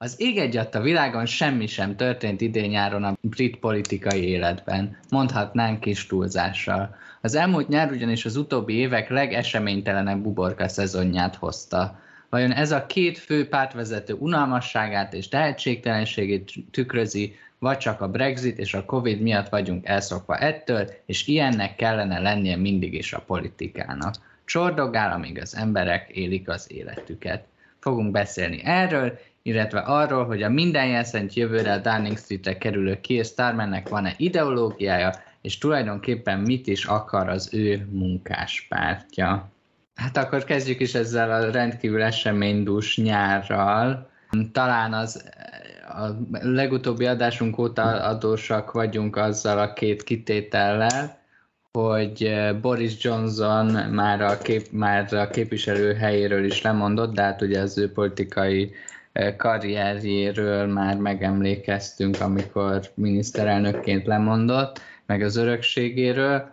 Az ég a világon semmi sem történt idén nyáron a brit politikai életben, mondhatnánk kis túlzással. Az elmúlt nyár ugyanis az utóbbi évek legeseménytelenebb buborka szezonját hozta. Vajon ez a két fő pártvezető unalmasságát és tehetségtelenségét tükrözi, vagy csak a Brexit és a Covid miatt vagyunk elszokva ettől, és ilyennek kellene lennie mindig is a politikának. Csordogál, amíg az emberek élik az életüket. Fogunk beszélni erről, illetve arról, hogy a minden jelszent jövőre a Downing Street-re kerülő Keir Starmernek van-e ideológiája, és tulajdonképpen mit is akar az ő munkáspártja. Hát akkor kezdjük is ezzel a rendkívül eseménydús nyárral. Talán az a legutóbbi adásunk óta adósak vagyunk azzal a két kitétellel, hogy Boris Johnson már a, kép, már a képviselő helyéről is lemondott, de hát ugye az ő politikai karrierjéről már megemlékeztünk, amikor miniszterelnökként lemondott, meg az örökségéről,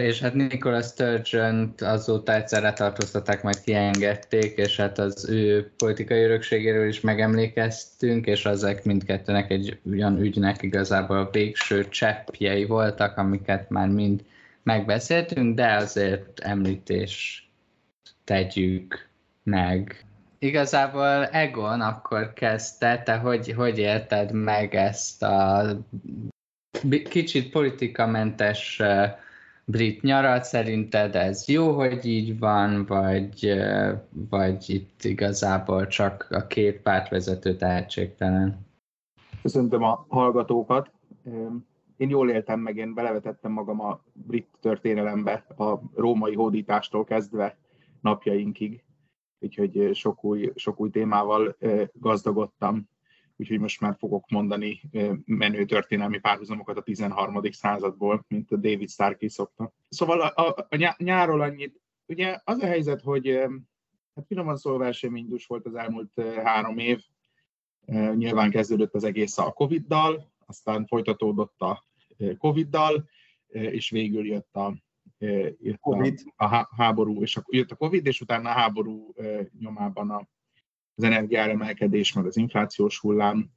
és hát Nicola sturgeon azóta egyszer letartóztatták, majd kiengedték, és hát az ő politikai örökségéről is megemlékeztünk, és azek mindkettőnek egy olyan ügynek igazából a végső cseppjei voltak, amiket már mind megbeszéltünk, de azért említés tegyük meg. Igazából Egon akkor kezdte, te hogy, hogy érted meg ezt a kicsit politikamentes brit nyarat, szerinted ez jó, hogy így van, vagy, vagy itt igazából csak a két pártvezető tehetségtelen? Köszöntöm a hallgatókat. Én jól éltem meg, én belevetettem magam a brit történelembe, a római hódítástól kezdve napjainkig úgyhogy sok új, sok új témával gazdagodtam, úgyhogy most már fogok mondani menő történelmi párhuzamokat a 13. századból, mint a David Starkey szokta. Szóval a, a, a nyáról annyit, ugye az a helyzet, hogy hát finoman szólva verseménydús volt az elmúlt három év, nyilván kezdődött az egész a Covid-dal, aztán folytatódott a Covid-dal, és végül jött a jött COVID. A, a háború, és jött a Covid, és utána a háború nyomában a, az energiáremelkedés, meg az inflációs hullám.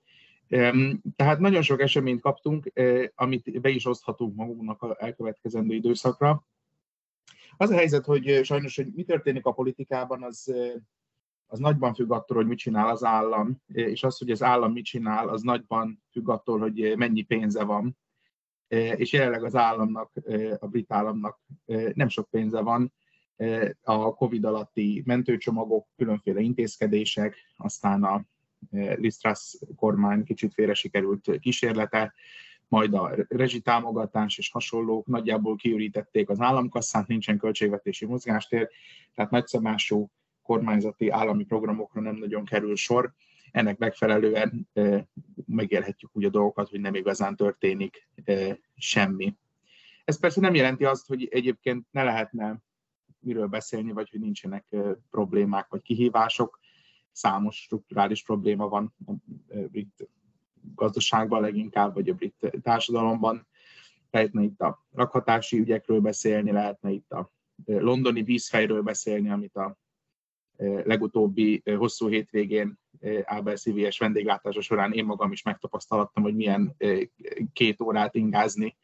Tehát nagyon sok eseményt kaptunk, amit be is oszthatunk magunknak a elkövetkezendő időszakra. Az a helyzet, hogy sajnos, hogy mi történik a politikában, az, az nagyban függ attól, hogy mit csinál az állam, és az, hogy az állam mit csinál, az nagyban függ attól, hogy mennyi pénze van és jelenleg az államnak, a brit államnak nem sok pénze van, a Covid alatti mentőcsomagok, különféle intézkedések, aztán a Lisztrász kormány kicsit félre sikerült kísérlete, majd a rezsitámogatás és hasonlók nagyjából kiürítették az államkasszát, nincsen költségvetési mozgástér, tehát nagyszabású kormányzati állami programokra nem nagyon kerül sor. Ennek megfelelően megélhetjük úgy a dolgokat, hogy nem igazán történik semmi. Ez persze nem jelenti azt, hogy egyébként ne lehetne miről beszélni, vagy hogy nincsenek problémák vagy kihívások. Számos strukturális probléma van a brit gazdaságban leginkább, vagy a brit társadalomban. Lehetne itt a rakhatási ügyekről beszélni, lehetne itt a londoni vízfejről beszélni, amit a legutóbbi hosszú hétvégén Ábel CVS vendéglátása során én magam is megtapasztalattam, hogy milyen két órát ingázni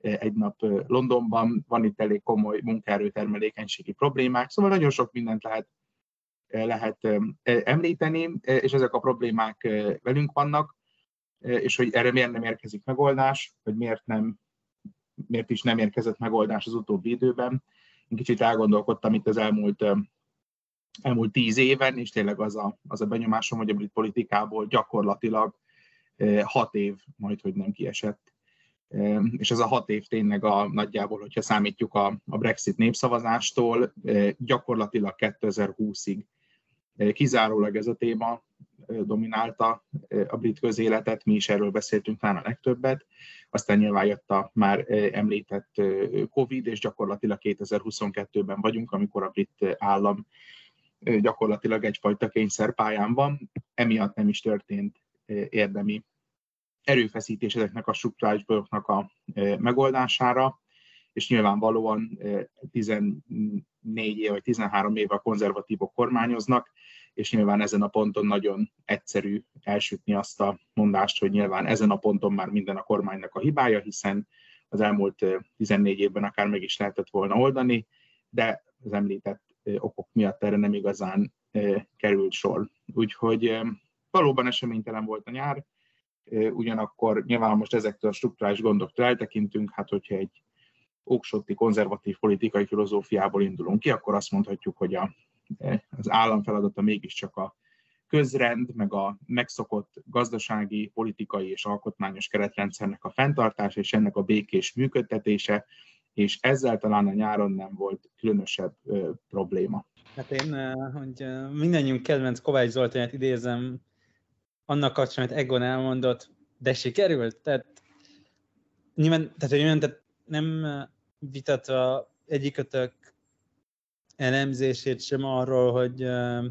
egy nap Londonban, van itt elég komoly munkaerőtermelékenységi problémák, szóval nagyon sok mindent lehet, lehet említeni, és ezek a problémák velünk vannak, és hogy erre miért nem érkezik megoldás, vagy miért, nem, miért is nem érkezett megoldás az utóbbi időben. Én kicsit elgondolkodtam itt az elmúlt elmúlt tíz éven, és tényleg az a, az a benyomásom, hogy a brit politikából gyakorlatilag eh, hat év majd, hogy nem kiesett. Eh, és ez a hat év tényleg a nagyjából, hogyha számítjuk a, a Brexit népszavazástól, eh, gyakorlatilag 2020-ig kizárólag ez a téma dominálta a brit közéletet, mi is erről beszéltünk már a legtöbbet. Aztán nyilván jött a már említett Covid, és gyakorlatilag 2022-ben vagyunk, amikor a brit állam gyakorlatilag egyfajta kényszerpályán van, emiatt nem is történt érdemi erőfeszítés ezeknek a struktúrális bajoknak a megoldására, és nyilvánvalóan 14 év vagy 13 éve a konzervatívok kormányoznak, és nyilván ezen a ponton nagyon egyszerű elsütni azt a mondást, hogy nyilván ezen a ponton már minden a kormánynak a hibája, hiszen az elmúlt 14 évben akár meg is lehetett volna oldani, de az említett okok miatt erre nem igazán került sor. Úgyhogy valóban eseménytelen volt a nyár, ugyanakkor nyilván most ezektől a struktúrális gondoktól eltekintünk, hát hogyha egy óksotti konzervatív politikai filozófiából indulunk ki, akkor azt mondhatjuk, hogy a, az állam feladata mégiscsak a közrend, meg a megszokott gazdasági, politikai és alkotmányos keretrendszernek a fenntartása és ennek a békés működtetése, és ezzel talán a nyáron nem volt különösebb ö, probléma. Hát én, hogy mindannyiunk kedvenc Kovács Zoltánját idézem, annak kapcsán, amit Egon elmondott, de sikerült? Tehát, nyilván, tehát, nyilván, tehát nem vitatva egyikötök elemzését sem arról, hogy uh,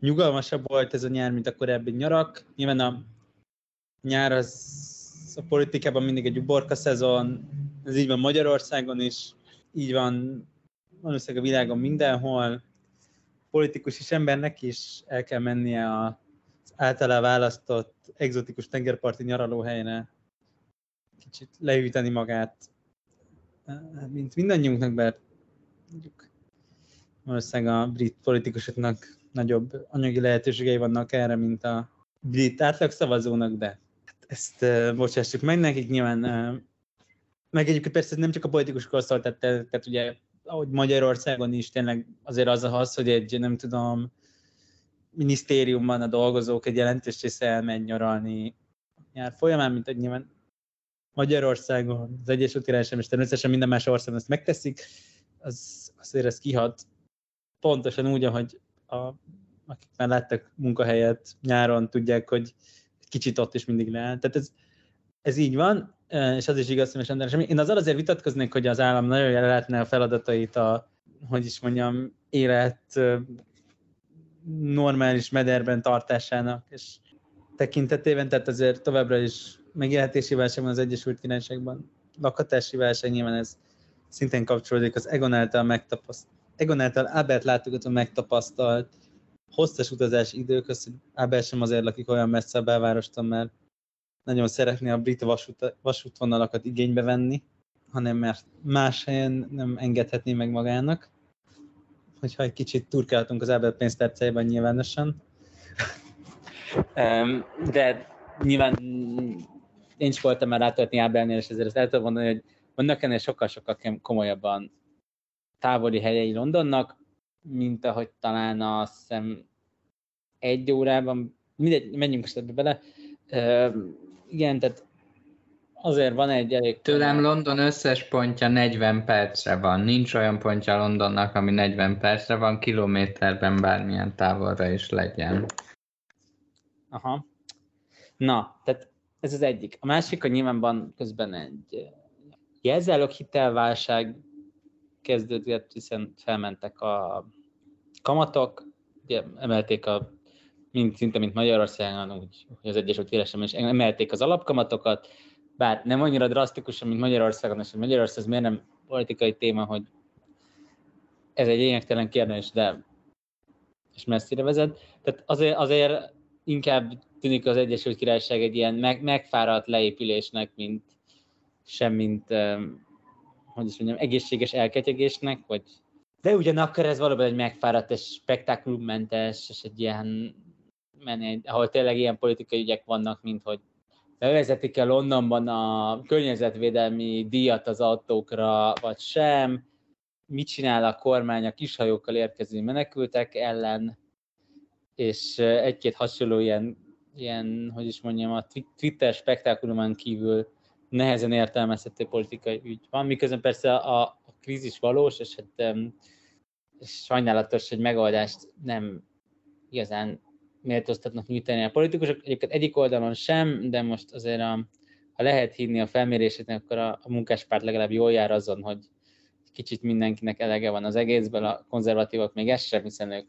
nyugalmasabb volt ez a nyár, mint a korábbi nyarak. Nyilván a nyár az a politikában mindig egy uborka szezon, ez így van Magyarországon is, így van valószínűleg a világon mindenhol. Politikus is embernek is el kell mennie az általá választott egzotikus tengerparti nyaralóhelyre, kicsit leüteni magát, mint mindannyiunknak, mert mondjuk valószínűleg a brit politikusoknak nagyobb anyagi lehetőségei vannak erre, mint a brit átlagszavazónak, de ezt uh, bocsássuk meg nekik, nyilván meg egyébként persze nem csak a politikusokról szólt, tehát, tehát ugye ahogy Magyarországon is tényleg azért az az, hogy egy, nem tudom, minisztériumban a dolgozók egy jelentős része elmegy nyaralni nyár folyamán, mint hogy nyilván Magyarországon, az Egyesült Királyság, és természetesen minden más országban ezt megteszik, az, azért ez kihat pontosan úgy, ahogy a, akik már láttak munkahelyet nyáron, tudják, hogy kicsit ott is mindig leáll. Tehát ez, ez így van, és az is igaz, hogy András. Én azzal azért vitatkoznék, hogy az állam nagyon jól látná a feladatait a, hogy is mondjam, élet normális mederben tartásának, és tekintetében, tehát azért továbbra is megélhetési válság van az Egyesült Királyságban, lakatási válság, nyilván ez szintén kapcsolódik az Egon által megtapasztalt, Egon által Albert látogató megtapasztalt hosszas utazási időköz, hogy Albert sem azért lakik olyan messze a belvárostól, mert nagyon szeretné a brit vasút, vasútvonalakat igénybe venni, hanem mert más helyen nem engedhetné meg magának. Hogyha egy kicsit turkáltunk az Albert pénztárcájában nyilvánosan. De nyilván én is voltam már átöltni Ábelnél, és ezért ezt el tudom mondani, hogy vannak ennél sokkal-sokkal komolyabban távoli helyei Londonnak, mint ahogy talán a szem egy órában, mindegy, menjünk most ebbe bele. Igen, tehát azért van egy elég... Tőlem London összes pontja 40 percre van. Nincs olyan pontja Londonnak, ami 40 percre van, kilométerben bármilyen távolra is legyen. Aha. Na, tehát ez az egyik. A másik, hogy nyilván van közben egy jelzálog hitelválság kezdődött, hiszen felmentek a kamatok, ugye emelték a mint, szinte, mint Magyarországon, úgy, hogy az Egyesült Királyságban is emelték az alapkamatokat, bár nem annyira drasztikusan, mint Magyarországon, és Magyarország ez miért nem politikai téma, hogy ez egy lényegtelen kérdés, de és messzire vezet. Tehát azért, azért inkább tűnik az Egyesült Királyság egy ilyen meg, megfáradt leépülésnek, mint sem, mint hogy is mondjam, egészséges elketyegésnek, vagy de ugyanakkor ez valóban egy megfáradt és spektákulummentes, és egy ilyen, menni, ahol tényleg ilyen politikai ügyek vannak, mint hogy bevezetik el Londonban a környezetvédelmi díjat az autókra, vagy sem, mit csinál a kormány a kishajókkal érkező menekültek ellen, és egy-két hasonló ilyen, ilyen, hogy is mondjam, a Twitter spektákulumán kívül nehezen értelmezhető politikai ügy van, miközben persze a, a krízis valós, és hát és sajnálatos, hogy megoldást nem igazán méltóztatnak nyújtani a politikusok. Egyébként egyik oldalon sem, de most azért a, ha lehet hinni a felmérésének, akkor a, a munkáspárt legalább jól jár azon, hogy kicsit mindenkinek elege van az egészből, a konzervatívok még ezt sem, hiszen ők,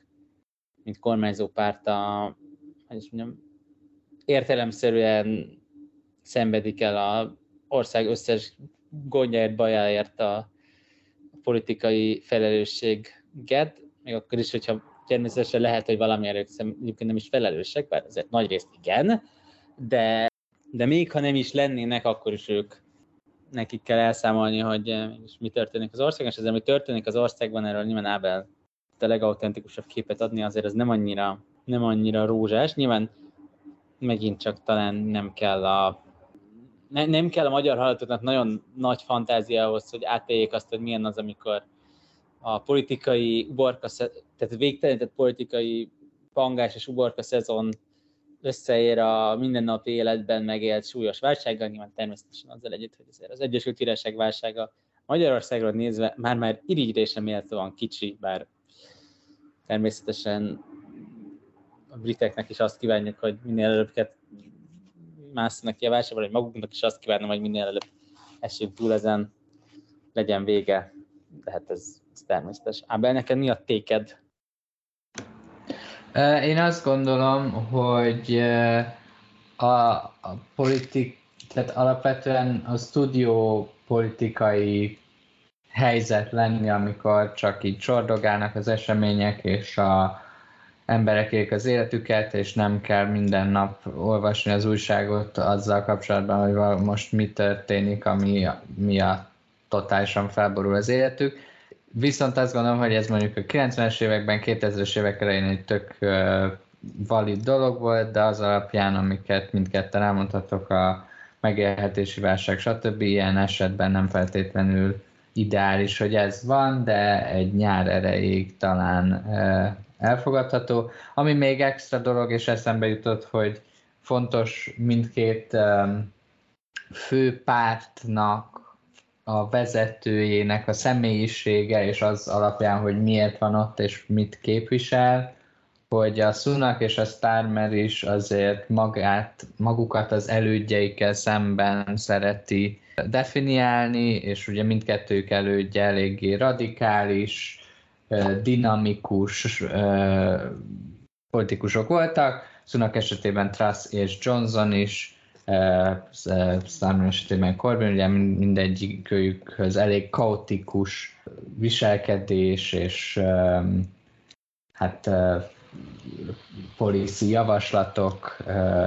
mint kormányzó párt, a, hogy is mondjam, értelemszerűen szenvedik el a ország összes gondjáért, bajáért a politikai felelősséget, még akkor is, hogyha természetesen lehet, hogy valami erők egyébként nem is felelősek, bár azért nagy részt igen, de, de még ha nem is lennének, akkor is ők nekik kell elszámolni, hogy és mi történik az országban, és ez, ami történik az országban, erről nyilván Ábel a legautentikusabb képet adni, azért ez nem annyira, nem annyira rózsás. Nyilván megint csak talán nem kell a ne, nem kell a magyar hallgatóknak nagyon nagy fantáziához, hogy átéljék azt, hogy milyen az, amikor a politikai uborka, tehát végtelenített politikai pangás és uborka szezon összeér a mindennapi életben megélt súlyos válsággal, nyilván természetesen azzal együtt, hogy azért az Egyesült Királyság válsága Magyarországról nézve már-már irigyre sem méltóan kicsi, bár természetesen a briteknek is azt kívánjuk, hogy minél előbb másznak ki a válságban, hogy maguknak is azt kívánom, hogy minél előbb essünk túl ezen, legyen vége. De hát ez, természetes. Ábel, neked mi a téked? Én azt gondolom, hogy a, a politik, tehát alapvetően a stúdió politikai helyzet lenni, amikor csak így csordogálnak az események, és a emberek élik az életüket, és nem kell minden nap olvasni az újságot azzal kapcsolatban, hogy most mi történik, ami miatt totálisan felborul az életük. Viszont azt gondolom, hogy ez mondjuk a 90-es években, 2000-es évek elején egy tök valid dolog volt, de az alapján, amiket mindketten elmondhatok, a megélhetési válság, stb. ilyen esetben nem feltétlenül ideális, hogy ez van, de egy nyár erejéig talán elfogadható. Ami még extra dolog, és eszembe jutott, hogy fontos mindkét fő pártnak a vezetőjének a személyisége, és az alapján, hogy miért van ott, és mit képvisel, hogy a Sunak és a Starmer is azért magát, magukat az elődjeikkel szemben szereti definiálni, és ugye mindkettők elődje eléggé radikális, dinamikus politikusok voltak, Sunak esetében Truss és Johnson is, Starmer esetében Corbyn, ugye mindegyikőjükhöz elég kaotikus viselkedés és hát policy javaslatok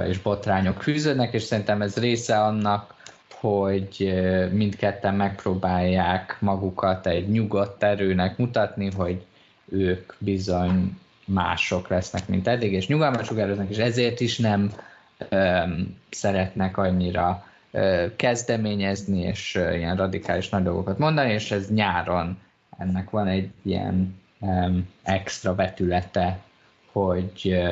és botrányok fűződnek, és szerintem ez része annak, hogy mindketten megpróbálják magukat egy nyugodt erőnek mutatni, hogy ők bizony mások lesznek, mint eddig, és nyugalmat sugároznak, és ezért is nem szeretnek annyira kezdeményezni, és ilyen radikális nagy dolgokat mondani, és ez nyáron ennek van egy ilyen extra vetülete, hogy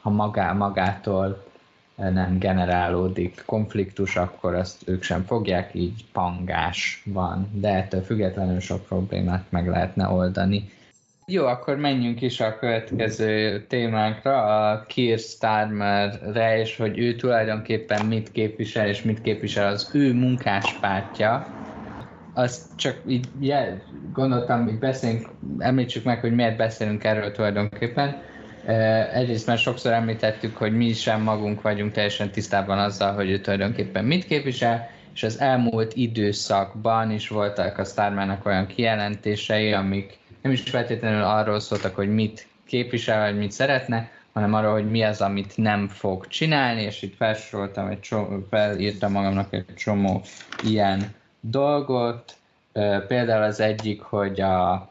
ha magá, magától nem generálódik konfliktus, akkor azt ők sem fogják, így pangás van, de ettől függetlenül sok problémát meg lehetne oldani. Jó, akkor menjünk is a következő témánkra, a Keir Starmerre, és hogy ő tulajdonképpen mit képvisel, és mit képvisel az ő munkáspártja. Azt csak így jel, gondoltam, hogy beszéljünk, említsük meg, hogy miért beszélünk erről tulajdonképpen Egyrészt már sokszor említettük, hogy mi sem magunk vagyunk teljesen tisztában azzal, hogy ő tulajdonképpen mit képvisel, és az elmúlt időszakban is voltak a Starmának olyan kijelentései, amik nem is feltétlenül arról szóltak, hogy mit képvisel, vagy mit szeretne, hanem arról, hogy mi az, amit nem fog csinálni, és itt felsoroltam, egy csomó, felírtam magamnak egy csomó ilyen dolgot. Például az egyik, hogy a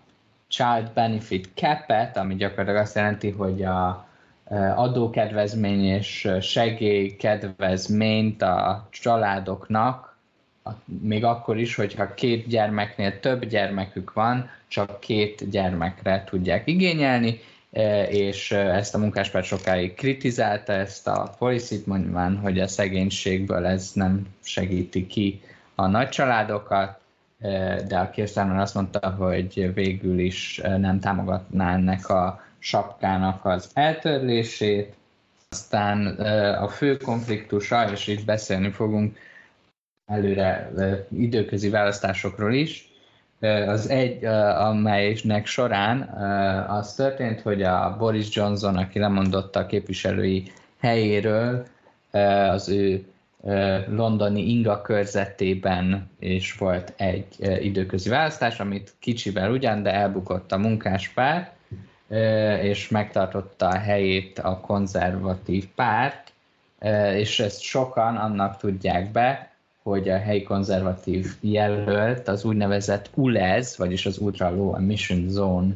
Child Benefit Cap-et, ami gyakorlatilag azt jelenti, hogy a adókedvezmény és segélykedvezményt a családoknak, még akkor is, hogyha két gyermeknél több gyermekük van, csak két gyermekre tudják igényelni, e, és ezt a munkáspárt sokáig kritizálta, ezt a policy mondván, hogy a szegénységből ez nem segíti ki a nagy családokat, de a Kirsten azt mondta, hogy végül is nem támogatná ennek a sapkának az eltörlését. Aztán a fő konfliktusa, és itt beszélni fogunk előre időközi választásokról is, az egy, amelynek során az történt, hogy a Boris Johnson, aki lemondotta a képviselői helyéről, az ő londoni Inga körzetében is volt egy időközi választás, amit kicsivel ugyan, de elbukott a munkáspár, és megtartotta a helyét a konzervatív párt, és ezt sokan annak tudják be, hogy a helyi konzervatív jelölt az úgynevezett ULEZ, vagyis az Ultra Low Emission Zone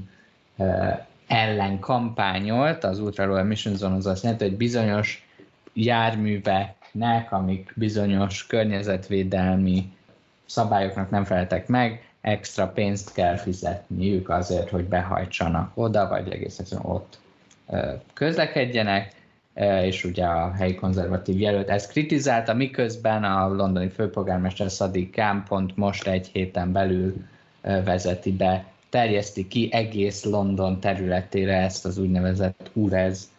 ellen kampányolt. Az Ultra Low Emission Zone az azt jelenti, hogy bizonyos járműveknek, amik bizonyos környezetvédelmi szabályoknak nem feleltek meg, extra pénzt kell fizetniük azért, hogy behajtsanak oda, vagy egész egyszerűen ott közlekedjenek, és ugye a helyi konzervatív jelölt ezt kritizálta, miközben a londoni főpolgármester Sadiq Khan pont most egy héten belül vezeti be, terjeszti ki egész London területére ezt az úgynevezett UREZ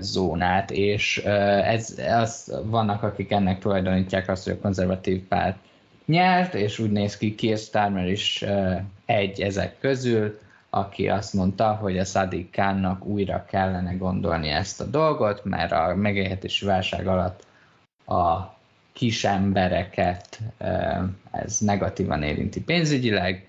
zónát, és ez, az, vannak, akik ennek tulajdonítják azt, hogy a konzervatív párt nyert, és úgy néz ki, Keir Starmer is egy ezek közül, aki azt mondta, hogy a Sadiq Kánnak újra kellene gondolni ezt a dolgot, mert a megélhetési válság alatt a kis embereket ez negatívan érinti pénzügyileg,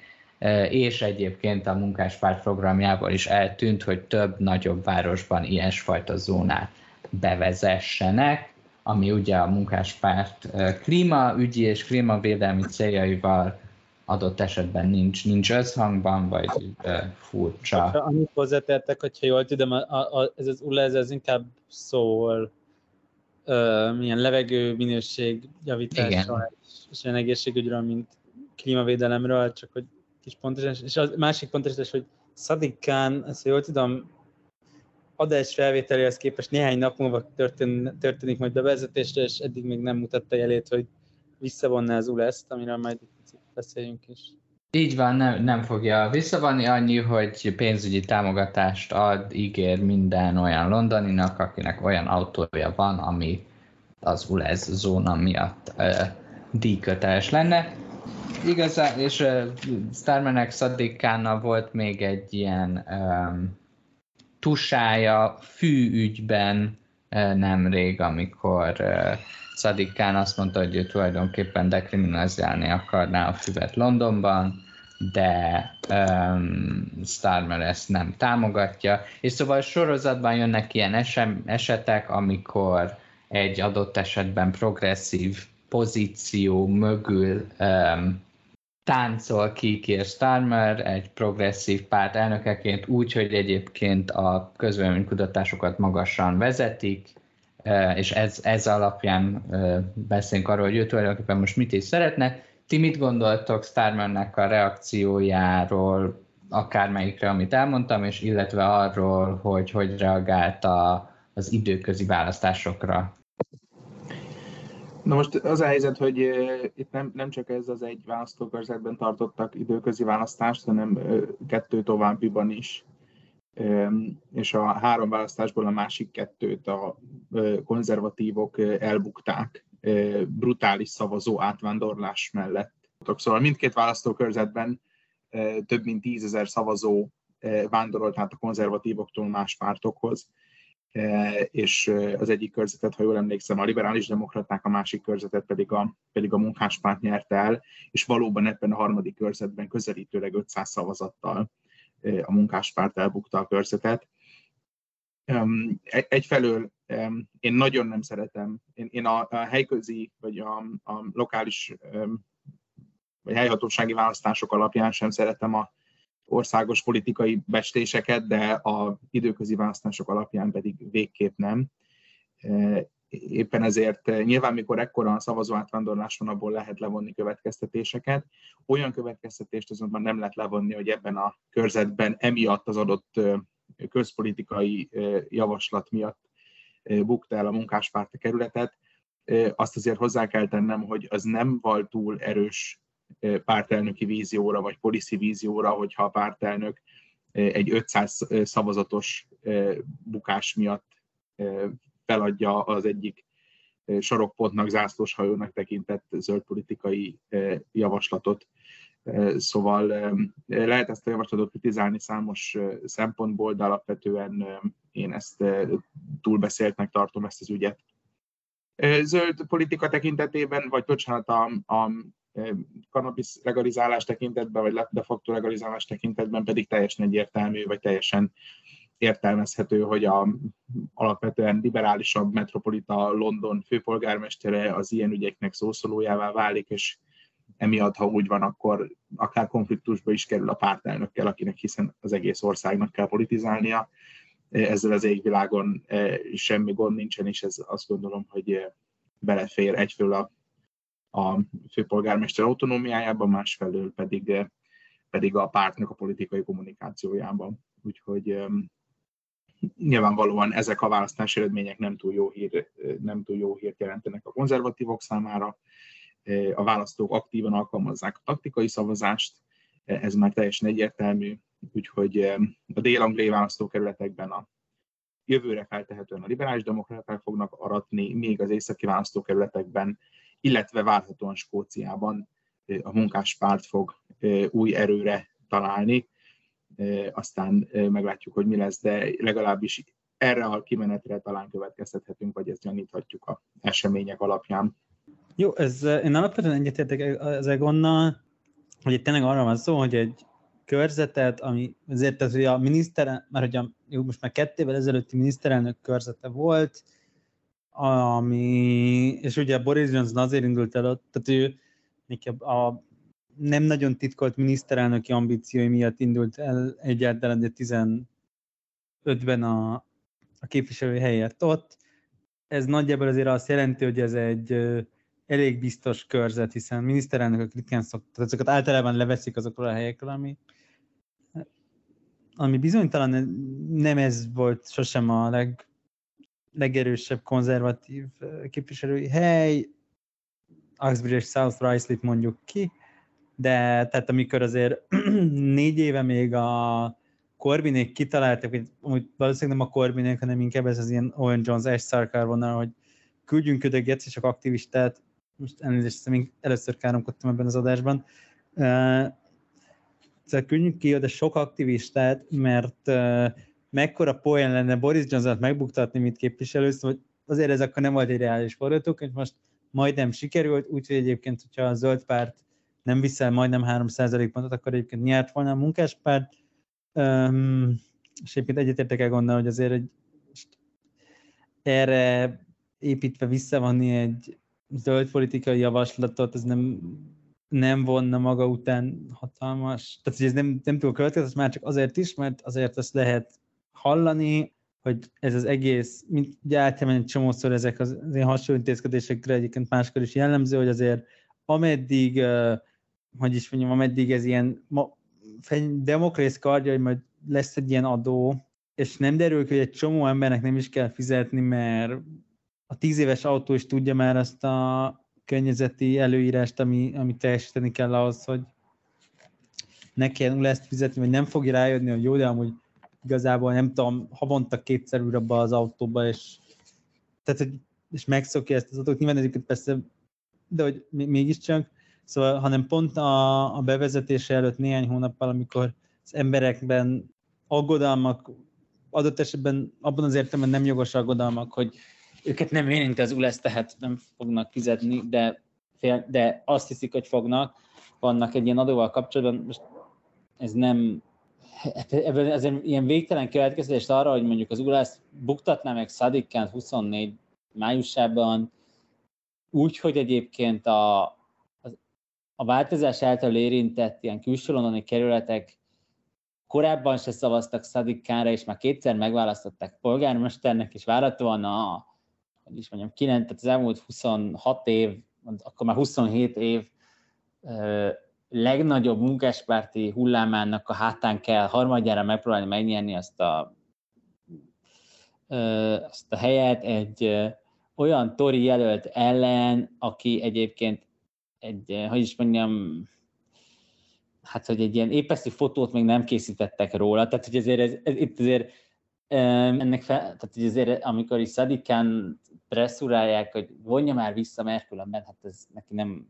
és egyébként a munkáspárt programjából is eltűnt, hogy több nagyobb városban ilyesfajta zónát bevezessenek, ami ugye a munkáspárt klímaügyi és klímavédelmi céljaival adott esetben nincs, nincs összhangban, vagy furcsa. Annyit hozzátettek, hogyha jól tudom, a, a, ez az ULE, ez, ez inkább szól uh, milyen levegő minőség javításról és, olyan egészségügyről, mint klímavédelemről, csak hogy kis pontos, és a másik pontos, hogy Sadiq Khan, ezt jól tudom, adás felvételéhez képest néhány nap múlva történ, történik majd bevezetésre, és eddig még nem mutatta jelét, hogy visszavonná az ULESZ-t, amiről majd beszéljünk is. Így van, nem, nem fogja visszavonni annyi, hogy pénzügyi támogatást ad, ígér minden olyan londoninak, akinek olyan autója van, ami az ULEZ zóna miatt uh, díjköteles lenne. Igazán, és uh, Starmanek Szadikánnal volt még egy ilyen um, tusája fűügyben uh, nemrég, amikor uh, Sadiq Khan azt mondta, hogy ő tulajdonképpen dekriminalizálni akarná a füvet Londonban, de um, Starmer ezt nem támogatja, és szóval sorozatban jönnek ilyen esem, esetek, amikor egy adott esetben progresszív pozíció mögül um, táncol ki Keir Starmer egy progresszív párt elnökeként úgy, hogy egyébként a közvéleménykutatásokat magasan vezetik, és ez, ez alapján beszélünk arról, hogy ő tulajdonképpen most mit is szeretne. Ti mit gondoltok Starmannek a reakciójáról, akármelyikre, amit elmondtam, és illetve arról, hogy hogy reagált a, az időközi választásokra? Na most az a helyzet, hogy itt nem, nem csak ez az egy választókörzetben tartottak időközi választást, hanem kettő továbbiban is és a három választásból a másik kettőt a konzervatívok elbukták brutális szavazó átvándorlás mellett. Szóval mindkét választókörzetben több mint tízezer szavazó vándorolt át a konzervatívoktól más pártokhoz, és az egyik körzetet, ha jól emlékszem, a liberális demokraták, a másik körzetet pedig a, pedig a munkáspárt nyerte el, és valóban ebben a harmadik körzetben közelítőleg 500 szavazattal a munkáspárt elbukta a körzetet. Egyfelől én nagyon nem szeretem, én, én a, a helyközi vagy a, a lokális vagy helyhatósági választások alapján sem szeretem a országos politikai bestéseket, de a időközi választások alapján pedig végképp nem. Éppen ezért nyilván, mikor ekkora a szavazó átvándorlás van, abból lehet levonni következtetéseket. Olyan következtetést azonban nem lehet levonni, hogy ebben a körzetben emiatt az adott közpolitikai javaslat miatt bukta el a munkáspárt a kerületet. Azt azért hozzá kell tennem, hogy az nem volt túl erős pártelnöki vízióra, vagy policy vízióra, hogyha a pártelnök egy 500 szavazatos bukás miatt feladja az egyik sarokpontnak, zászlós hajónak tekintett zöld politikai javaslatot. Szóval lehet ezt a javaslatot kritizálni számos szempontból, de alapvetően én ezt túlbeszéltnek tartom ezt az ügyet. Zöld politika tekintetében, vagy bocsánat, a, a Cannabis legalizálás tekintetben, vagy de facto legalizálás tekintetben pedig teljesen egyértelmű, vagy teljesen értelmezhető, hogy a alapvetően liberálisabb metropolita London főpolgármestere az ilyen ügyeknek szószólójává válik, és emiatt, ha úgy van, akkor akár konfliktusba is kerül a pártelnökkel, akinek hiszen az egész országnak kell politizálnia. Ezzel az égvilágon e, semmi gond nincsen, és ez azt gondolom, hogy e, belefér egyfelől a, a főpolgármester autonómiájában, másfelől pedig, e, pedig a pártnak a politikai kommunikációjában. Úgyhogy nyilvánvalóan ezek a választási eredmények nem túl jó, hír, nem túl jó hírt jelentenek a konzervatívok számára. A választók aktívan alkalmazzák a taktikai szavazást, ez már teljesen egyértelmű, úgyhogy a dél-angliai választókerületekben a jövőre feltehetően a liberális demokráták fognak aratni, még az északi választókerületekben, illetve várhatóan Skóciában a munkáspárt fog új erőre találni, aztán meglátjuk, hogy mi lesz, de legalábbis erre a kimenetre talán következtethetünk, vagy ezt gyaníthatjuk a események alapján. Jó, ez, én alapvetően egyetértek az Egonnal, hogy itt tényleg arra van szó, hogy egy körzetet, ami azért az, hogy a miniszter, mert hogy a, jó, most már kettével ezelőtti miniszterelnök körzete volt, ami, és ugye Boris Johnson azért indult el tehát ő a nem nagyon titkolt miniszterelnöki ambíciói miatt indult el egyáltalán, de 15-ben a, a képviselői helyett ott. Ez nagyjából azért azt jelenti, hogy ez egy elég biztos körzet, hiszen miniszterelnökök ritkán szoktak, azokat általában leveszik azokról a helyekről, ami, ami bizonytalan nem ez volt sosem a leg, legerősebb konzervatív képviselői hely, Uxbridge és South Ruisley-t mondjuk ki, de tehát amikor azért négy éve még a Corbinék kitaláltak, hogy valószínűleg nem a Corbinék, hanem inkább ez az ilyen Owen Jones, Ash Sarkar vonal, hogy küldjünk ide Getsz csak aktivistát, most elnézést, hiszem, először káromkodtam ebben az adásban, uh, szóval küldjünk ki de sok aktivistát, mert mekkora poén lenne Boris Johnson-t megbuktatni, mint képviselő, szóval azért ez akkor nem volt egy reális forgatókönyv, most majdnem sikerült, úgyhogy egyébként, hogyha a zöld párt nem viszel majdnem 3% pontot, akkor egyébként nyert volna a munkáspárt. Um, és egyébként egyetértek el gondolni, hogy azért egy, erre építve visszavonni egy zöld politikai javaslatot, ez nem, nem vonna maga után hatalmas, tehát hogy ez nem, nem túl következő, már csak azért is, mert azért azt lehet hallani, hogy ez az egész, mint ugye általában egy csomószor ezek az, az ilyen hasonló intézkedésekre egyébként máskor is jellemző, hogy azért ameddig uh, hogy is mondjam, ameddig ez ilyen ma, demokrész kardja, hogy majd lesz egy ilyen adó, és nem derül ki, hogy egy csomó embernek nem is kell fizetni, mert a tíz éves autó is tudja már azt a környezeti előírást, ami, ami teljesíteni kell ahhoz, hogy ne kell ezt fizetni, vagy nem fogja rájönni, hogy jó, de amúgy igazából nem tudom, havonta kétszer ül abba az autóba, és, tehát, hogy, és megszokja ezt az autót. Nyilván egyébként persze, de hogy mégiscsak, Szóval, hanem pont a, a bevezetése előtt néhány hónappal, amikor az emberekben aggodalmak, adott esetben abban az értelemben nem jogos aggodalmak, hogy őket nem érinti az ULESZ, tehát nem fognak fizetni, de, fél, de azt hiszik, hogy fognak, vannak egy ilyen adóval kapcsolatban, most ez nem, ebben azért ilyen végtelen következés arra, hogy mondjuk az ULESZ buktatná meg Szadikkán 24 májusában, úgy, hogy egyébként a, a változás által érintett ilyen külső londoni kerületek korábban se szavaztak Szadik Kánra, és már kétszer megválasztották polgármesternek, és várhatóan a, hogy is mondjam, 9, tehát az elmúlt 26 év, akkor már 27 év ö, legnagyobb munkáspárti hullámának a hátán kell harmadjára megpróbálni megnyerni azt a, ö, azt a helyet egy ö, olyan tori jelölt ellen, aki egyébként egy, eh, hogy is mondjam, hát, hogy egy ilyen épeszű fotót még nem készítettek róla, tehát, hogy azért ez, ez itt azért ennek fel, tehát hogy azért, amikor is Szadikán presszurálják, hogy vonja már vissza, mert különben, hát ez neki nem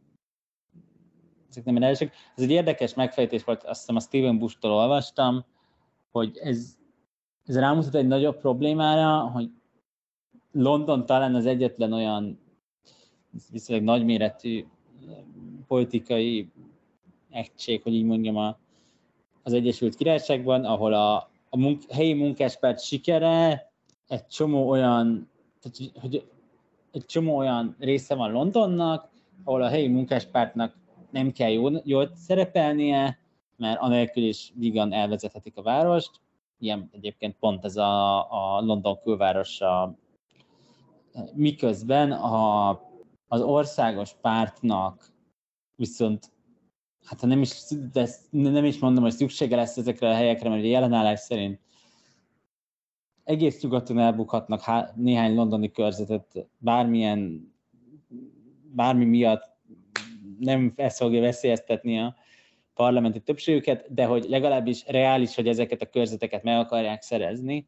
ezek nem erősek. Ez egy érdekes megfejtés volt, azt hiszem a Steven Bush-tól olvastam, hogy ez, ez rámutat egy nagyobb problémára, hogy London talán az egyetlen olyan viszonylag nagyméretű politikai egység, hogy így mondjam, a, az Egyesült Királyságban, ahol a, a munk, helyi munkáspárt sikere egy csomó olyan, tehát, hogy egy csomó olyan része van Londonnak, ahol a helyi munkáspártnak nem kell jól, jól szerepelnie, mert anélkül is vígan elvezethetik a várost. Ilyen egyébként pont ez a, a London külvárosa, miközben a, az országos pártnak viszont hát nem is, de nem is mondom, hogy szüksége lesz ezekre a helyekre, mert jelenállás szerint egész nyugaton elbukhatnak há- néhány londoni körzetet bármilyen, bármi miatt nem ezt fogja veszélyeztetni a parlamenti többségüket, de hogy legalábbis reális, hogy ezeket a körzeteket meg akarják szerezni,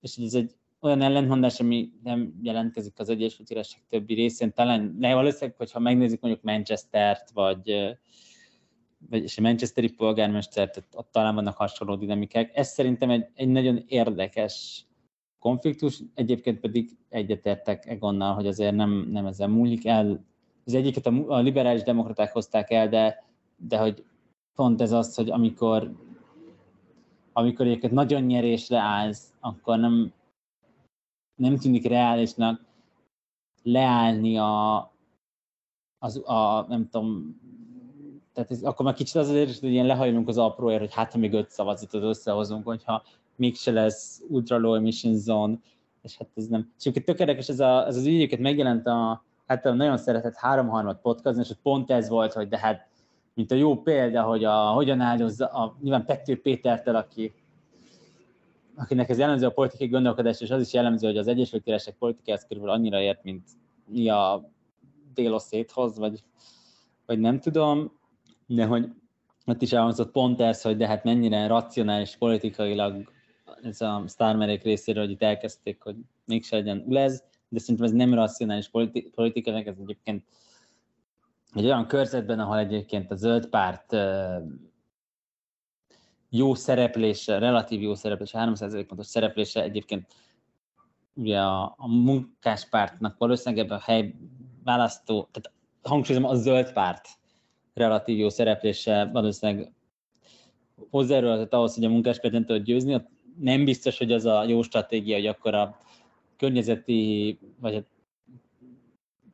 és ez egy olyan ellentmondás, ami nem jelentkezik az Egyesült Királyság többi részén, talán ne valószínűleg, hogyha megnézik mondjuk Manchester-t, vagy, vagy és a Manchesteri polgármestert, ott talán vannak hasonló dinamikák. Ez szerintem egy, egy nagyon érdekes konfliktus, egyébként pedig egyetértek Egonnal, hogy azért nem, nem ezzel múlik el. Az egyiket a, a liberális demokraták hozták el, de, de hogy pont ez az, hogy amikor amikor egyébként nagyon nyerésre állsz, akkor nem, nem tűnik reálisnak leállni a, az, a nem tudom, tehát ez, akkor már kicsit azért hogy ilyen lehajlunk az apróért, hogy hát ha még öt szavazatot összehozunk, hogyha mégse lesz ultra low emission zone, és hát ez nem. És egyébként tök érdekes, ez, a, ez az ügyeket megjelent a, hát a nagyon szeretett háromharmad podcast, és ott pont ez volt, hogy de hát, mint a jó példa, hogy a, hogyan áldozza, a, nyilván Pető Pétertel, aki akinek ez jellemző a politikai gondolkodás, és az is jellemző, hogy az Egyesült Királyság politikához körül annyira ért, mint mi a déloszéthoz, vagy, vagy nem tudom, de hogy ott is elhangzott pont ez, hogy de hát mennyire racionális politikailag ez a sztármerék részéről, hogy itt elkezdték, hogy mégse legyen ulez, de szerintem ez nem racionális politi- politika, ez egyébként egy olyan körzetben, ahol egyébként a zöld párt jó szereplése, relatív jó szereplése, 300 pontos szereplése egyébként ugye a, a munkáspártnak valószínűleg ebben a hely választó, tehát hangsúlyozom a zöld párt relatív jó szereplése valószínűleg hozzájárulhatott ahhoz, hogy a munkáspárt nem tudott győzni, nem biztos, hogy az a jó stratégia, hogy akkor a környezeti, vagy a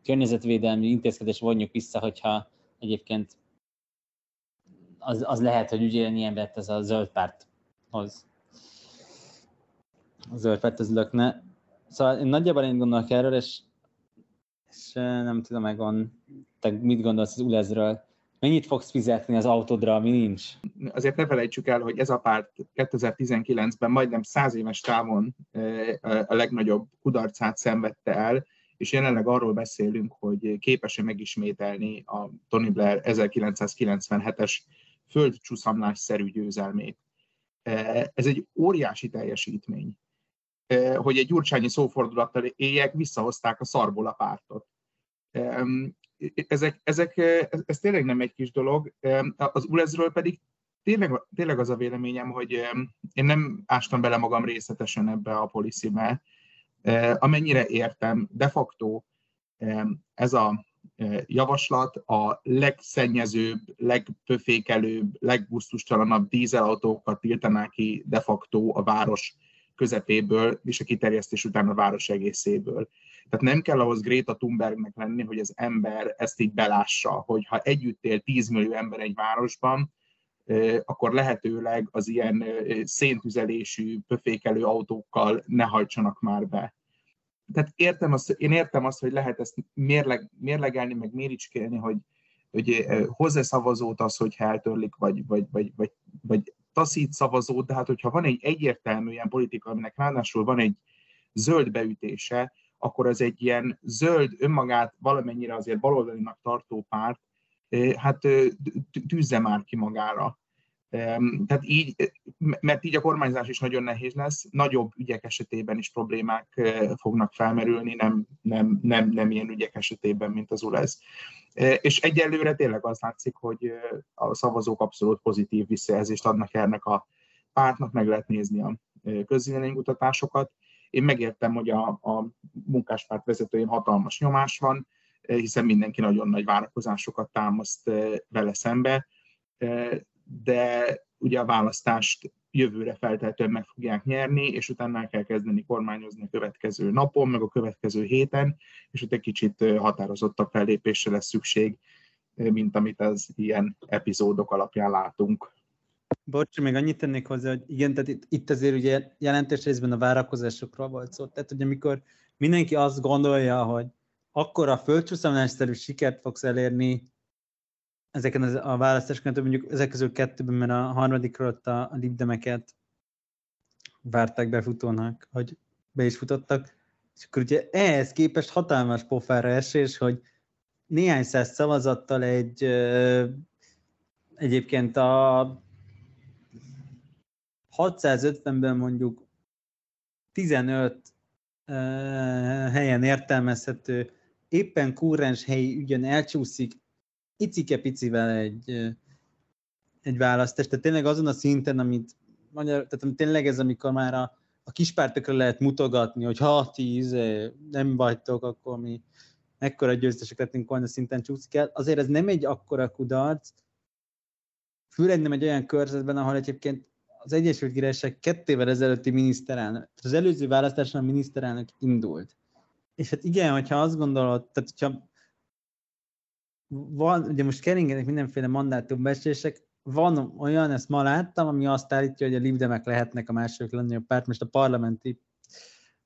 környezetvédelmi intézkedés vonjuk vissza, hogyha egyébként az, az lehet, hogy ügyélni embert ez a zöld párthoz. A zöld párt az lökne. Szóval én nagyjából én gondolok erről, és, és nem tudom, Egon, te mit gondolsz az ULEZ-ről? Mennyit fogsz fizetni az autódra, ami nincs? Azért ne felejtsük el, hogy ez a párt 2019-ben majdnem száz éves távon a legnagyobb kudarcát szenvedte el, és jelenleg arról beszélünk, hogy képes-e megismételni a Tony Blair 1997-es földcsúszamlásszerű győzelmét. E, ez egy óriási teljesítmény, e, hogy egy gyurcsányi szófordulattal éjek visszahozták a szarból a pártot. E, ezek, ezek, ez, tényleg nem egy kis dolog. Az ULEZ-ről pedig tényleg, tényleg az a véleményem, hogy én nem ástam bele magam részletesen ebbe a policybe, amennyire értem, de facto ez a javaslat a legszennyezőbb, legpöfékelőbb, legbusztustalanabb dízelautókat tiltaná ki de facto a város közepéből, és a kiterjesztés után a város egészéből. Tehát nem kell ahhoz Greta Thunbergnek lenni, hogy az ember ezt így belássa, hogy ha együtt él 10 millió ember egy városban, akkor lehetőleg az ilyen széntüzelésű, pöfékelő autókkal ne hajtsanak már be tehát értem azt, én értem azt, hogy lehet ezt mérleg, mérlegelni, meg méricskélni, hogy, hogy hozzá szavazót az, hogy eltörlik, vagy, vagy, vagy, vagy, vagy taszít szavazót, de hát hogyha van egy egyértelmű ilyen politika, aminek ráadásul van egy zöld beütése, akkor az egy ilyen zöld, önmagát valamennyire azért baloldalinak tartó párt, hát tűzze már ki magára. Tehát így, mert így a kormányzás is nagyon nehéz lesz, nagyobb ügyek esetében is problémák eh, fognak felmerülni, nem, nem, nem, nem ilyen ügyek esetében, mint az ULEZ. Eh, és egyelőre tényleg az látszik, hogy eh, a szavazók abszolút pozitív visszajelzést adnak ennek a pártnak, meg lehet nézni a közvéleménykutatásokat. Én megértem, hogy a, a munkáspárt vezetőjén hatalmas nyomás van, hiszen mindenki nagyon nagy várakozásokat támaszt vele szembe, de ugye a választást jövőre feltétlenül meg fogják nyerni, és utána el kell kezdeni kormányozni a következő napon, meg a következő héten, és ott egy kicsit határozottabb fellépésre lesz szükség, mint amit az ilyen epizódok alapján látunk. Bocs, még annyit tennék hozzá, hogy igen, tehát itt, itt azért ugye jelentős részben a várakozásokról volt szó. Tehát, hogy amikor mindenki azt gondolja, hogy akkor a földcsúszamlásszerű sikert fogsz elérni ezeken a választásokon, mondjuk ezek közül kettőben, mert a harmadikról ott a, a libdemeket várták befutónak, hogy be is futottak, és akkor ugye ehhez képest hatalmas pofára esés, hogy néhány száz szavazattal egy egyébként a 650-ben mondjuk 15 helyen értelmezhető éppen kúrens helyi ügyön elcsúszik icike-picivel egy, egy választás. Tehát tényleg azon a szinten, amit magyar, tehát tényleg ez, amikor már a, a kispártokra lehet mutogatni, hogy ha tíz nem vagytok, akkor mi mekkora győztesek lettünk volna szinten csúszik el. Azért ez nem egy akkora kudarc, főleg nem egy olyan körzetben, ahol egyébként az Egyesült Királyság kettével ezelőtti miniszterelnök, az előző választáson a miniszterelnök indult. És hát igen, hogyha azt gondolod, tehát hogyha van, ugye most keringenek mindenféle mandátumbecslések, van olyan, ezt ma láttam, ami azt állítja, hogy a libdemek lehetnek a második a párt, most a parlamenti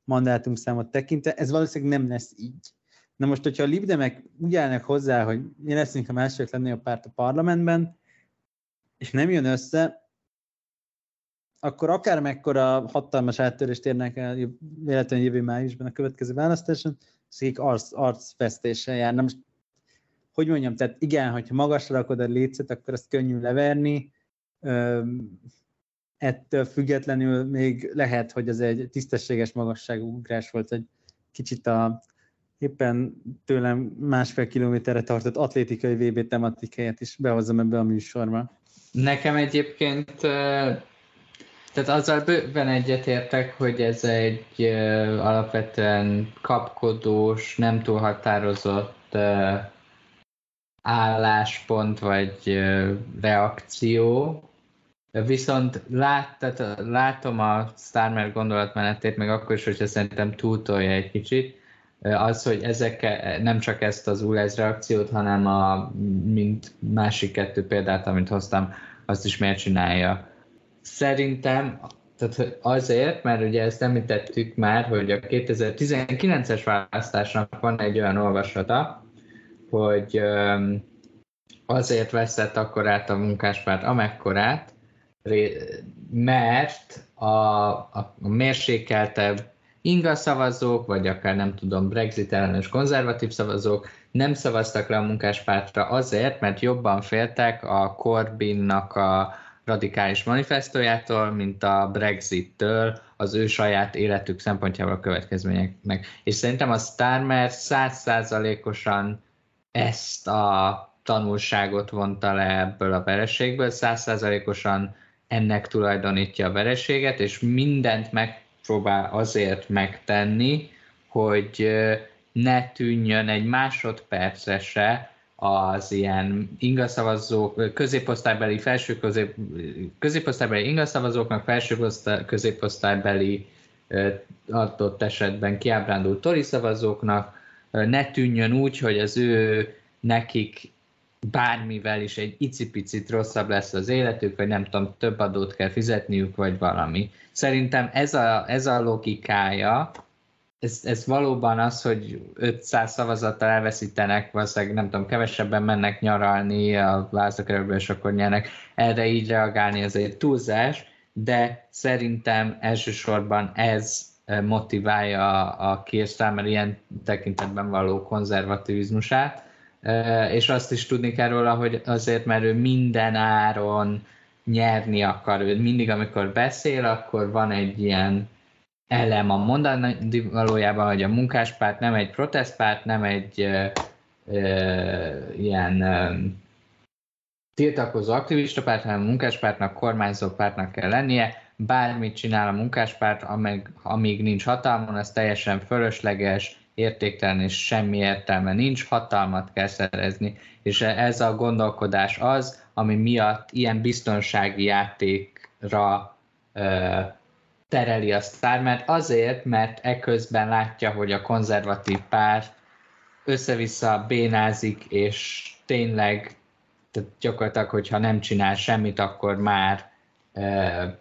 mandátumszámot tekintve, ez valószínűleg nem lesz így. Na most, hogyha a libdemek úgy állnak hozzá, hogy mi leszünk a második a párt a parlamentben, és nem jön össze, akkor akár mekkora hatalmas áttörést érnek el véletlenül jövő májusban a következő választáson, akik arc, arcfesztéssel járnak. Most hogy mondjam, tehát igen, hogyha magasra rakod a lécet, akkor azt könnyű leverni, ettől függetlenül még lehet, hogy ez egy tisztességes magasságú ugrás volt, egy kicsit a éppen tőlem másfél kilométerre tartott atlétikai VB tematikáját is behozom ebbe a műsorba. Nekem egyébként, tehát azzal bőven egyetértek, hogy ez egy alapvetően kapkodós, nem túl határozott álláspont vagy reakció, Viszont lát, tehát látom a Starmer gondolatmenetét, meg akkor is, hogyha szerintem túltolja egy kicsit, az, hogy ezek nem csak ezt az ULEZ reakciót, hanem a mint másik kettő példát, amit hoztam, azt is miért csinálja. Szerintem tehát azért, mert ugye ezt említettük már, hogy a 2019-es választásnak van egy olyan olvasata, hogy azért veszett akkor át a munkáspárt amekkorát, mert a, a mérsékeltebb inga szavazók, vagy akár nem tudom, Brexit ellenes konzervatív szavazók nem szavaztak le a munkáspártra azért, mert jobban féltek a Corbynnak a radikális manifestójától, mint a Brexit-től, az ő saját életük szempontjából a következményeknek. És szerintem a Starmer százszázalékosan ezt a tanulságot vonta le ebből a vereségből, százszázalékosan ennek tulajdonítja a vereséget, és mindent megpróbál azért megtenni, hogy ne tűnjön egy másodpercre se az ilyen ingaszavazók, középosztálybeli, felső közép, középosztálybeli ingaszavazóknak, felső középosztálybeli adott esetben kiábrándult tori szavazóknak, ne tűnjön úgy, hogy az ő nekik bármivel is egy icipicit rosszabb lesz az életük, vagy nem tudom, több adót kell fizetniük, vagy valami. Szerintem ez a, ez a logikája, ez, ez valóban az, hogy 500 szavazattal elveszítenek, valószínűleg nem tudom, kevesebben mennek nyaralni a választókerületben, és akkor nyernek. Erre így reagálni az egy túlzás, de szerintem elsősorban ez motiválja a Keir Starmer ilyen tekintetben való konzervativizmusát, és azt is tudni kell róla, hogy azért, mert ő minden áron nyerni akar, ő mindig, amikor beszél, akkor van egy ilyen elem a mondani valójában, hogy a munkáspárt nem egy protestpárt, nem egy ö, ö, ilyen ö, tiltakozó aktivista párt, hanem a munkáspártnak, kormányzó pártnak kell lennie, bármit csinál a munkáspárt, amíg, amíg nincs hatalmon, az teljesen fölösleges, értéktelen és semmi értelme nincs, hatalmat kell szerezni, és ez a gondolkodás az, ami miatt ilyen biztonsági játékra ö, tereli a sztár, mert azért, mert eközben látja, hogy a konzervatív párt össze-vissza bénázik, és tényleg tehát gyakorlatilag, hogyha nem csinál semmit, akkor már, e,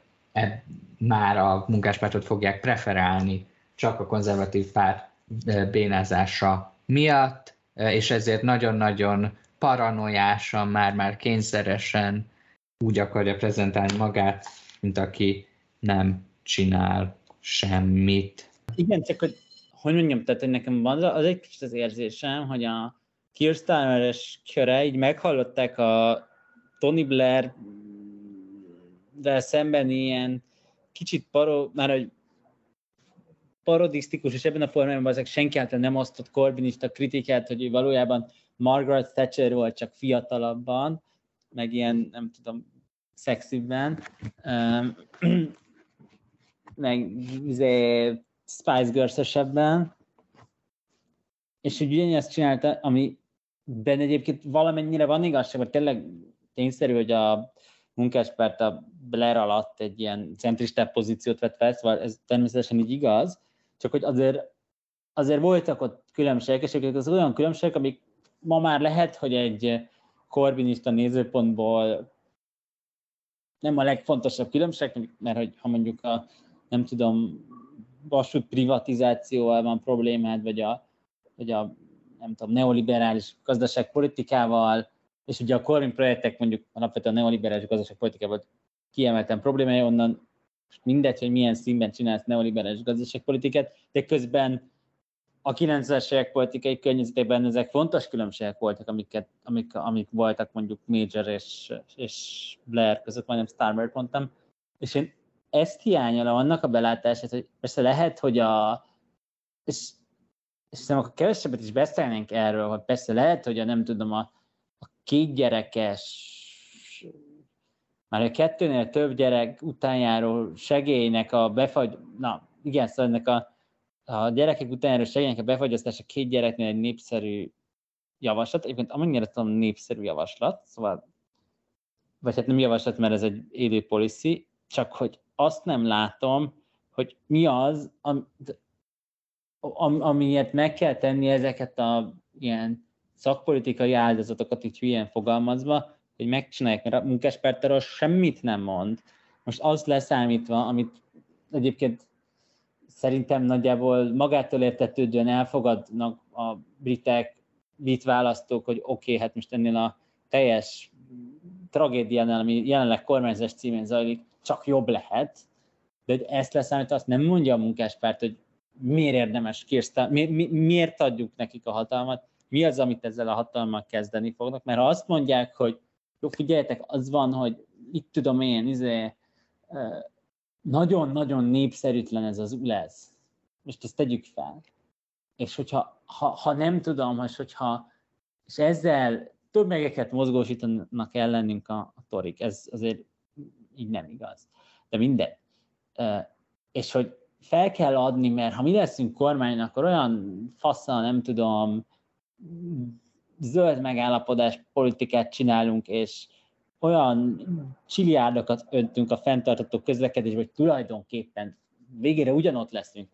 már a munkáspártot fogják preferálni csak a konzervatív párt e, bénázása miatt, e, és ezért nagyon-nagyon paranoiásan, már-már kényszeresen úgy akarja prezentálni magát, mint aki nem csinál semmit. Igen, csak hogy, hogy mondjam, tehát hogy nekem van az egy kicsit az érzésem, hogy a Kirsteiner-es köre így meghallották a Tony Blair de szemben ilyen kicsit paro, már hogy parodisztikus, és ebben a formában ezek senki által nem osztott korbinista kritikát, hogy ő valójában Margaret Thatcher volt csak fiatalabban, meg ilyen, nem tudom, szexibben, meg izé, Spice Girls-esebben, és hogy ugyanezt csinálta, ami benne egyébként valamennyire van igazság, vagy tényleg tényszerű, hogy a munkáspárt a Blair alatt egy ilyen centristább pozíciót vett fel, szóval ez természetesen így igaz, csak hogy azért, azért voltak ott különbségek, és az olyan különbségek, amik ma már lehet, hogy egy korbinista nézőpontból nem a legfontosabb különbség, mert hogy ha mondjuk a, nem tudom, vasút privatizációval van problémád, vagy a, vagy a nem tudom, neoliberális gazdaságpolitikával, és ugye a Corbyn projektek mondjuk alapvetően a neoliberális gazdaságpolitikával kiemelten problémája, onnan mindegy, hogy milyen színben csinálsz neoliberális gazdaságpolitikát, de közben a 90-es évek politikai környezetében ezek fontos különbségek voltak, amiket, amik, amik voltak mondjuk Major és, és Blair között, majdnem Starmer mondtam, és én ezt hiányolom annak a belátását, hogy persze lehet, hogy a, és és hiszem, akkor kevesebbet is beszélnénk erről, hogy persze lehet, hogy a nem tudom, a, két gyerekes, már a kettőnél több gyerek utánjáró segélynek a befagy, na igen, szóval ennek a, a gyerekek utánjáró segélynek a befagyasztása két gyereknél egy népszerű javaslat, egyébként amennyire tudom népszerű javaslat, szóval, vagy hát nem javaslat, mert ez egy élő policy, csak hogy azt nem látom, hogy mi az, am, am, amiért meg kell tenni ezeket a ilyen szakpolitikai áldozatokat, így hülyen fogalmazva, hogy megcsinálják, mert a munkáspártáról semmit nem mond. Most az leszámítva, amit egyébként szerintem nagyjából magától értetődően elfogadnak a britek, brit választók, hogy oké, okay, hát most ennél a teljes tragédiánál, ami jelenleg kormányzás címén zajlik, csak jobb lehet, de ezt leszámítva azt nem mondja a munkáspárt, hogy miért érdemes Kirsten, mi, mi, miért adjuk nekik a hatalmat, mi az, amit ezzel a hatalmat kezdeni fognak, mert ha azt mondják, hogy jó, figyeljetek, az van, hogy itt tudom én, izé, nagyon-nagyon népszerűtlen ez az ULEZ. Most ezt tegyük fel. És hogyha ha, ha nem tudom, és hogyha és ezzel többegeket mozgósítanak ellenünk a, a torik, ez azért így nem igaz. De minden. És hogy fel kell adni, mert ha mi leszünk kormány, akkor olyan faszal, nem tudom, zöld megállapodás politikát csinálunk, és olyan csiliárdokat öntünk a fenntartató közlekedésbe, hogy tulajdonképpen végére ugyanott leszünk,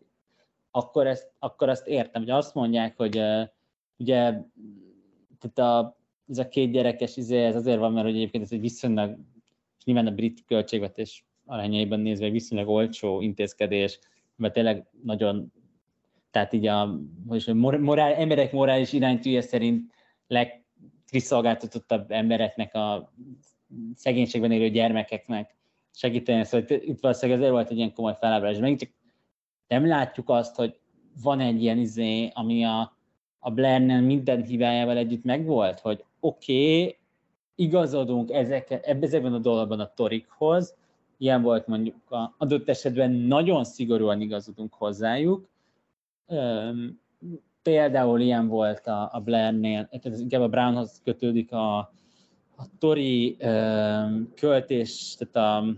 akkor ezt, akkor ezt értem, hogy azt mondják, hogy uh, ugye tehát a, ez a két gyerekes izé, ez azért van, mert hogy egyébként ez egy viszonylag, és nyilván a brit költségvetés arányaiban nézve egy viszonylag olcsó intézkedés, mert tényleg nagyon, tehát így a most morál, emberek morális iránytűje szerint legkiszolgáltatottabb embereknek a szegénységben élő gyermekeknek segíteni. Szóval itt valószínűleg ezért volt egy ilyen komoly felábrás. Megint csak nem látjuk azt, hogy van egy ilyen izé, ami a, a Blairnél minden hibájával együtt megvolt, hogy oké, okay, igazodunk ezek, ezekben a dolgokban a torikhoz, ilyen volt mondjuk a adott esetben nagyon szigorúan igazodunk hozzájuk. Például ilyen volt a, a Blairnél, ez inkább a Brownhoz kötődik a, a Tori költés, tehát a,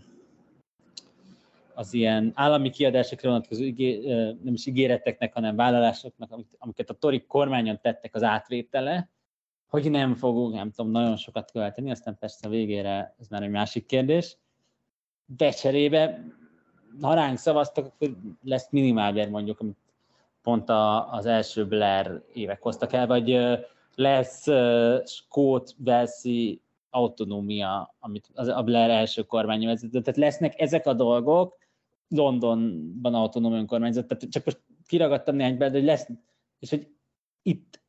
az ilyen állami kiadásokra vonatkozó igé, nem is ígéreteknek, hanem vállalásoknak, amiket a Torik kormányon tettek az átvétele, hogy nem fogunk, nem tudom, nagyon sokat költeni, aztán persze a végére ez már egy másik kérdés. De cserébe, ha ránk szavaztak, akkor lesz minimálbér mondjuk, amit pont a, az első Blair évek hoztak el, vagy lesz Skót, Velszi autonómia, amit az a Blair első kormány vezetett. Tehát lesznek ezek a dolgok, Londonban autonóm önkormányzat, tehát csak most kiragadtam néhány be, hogy lesz, és hogy itt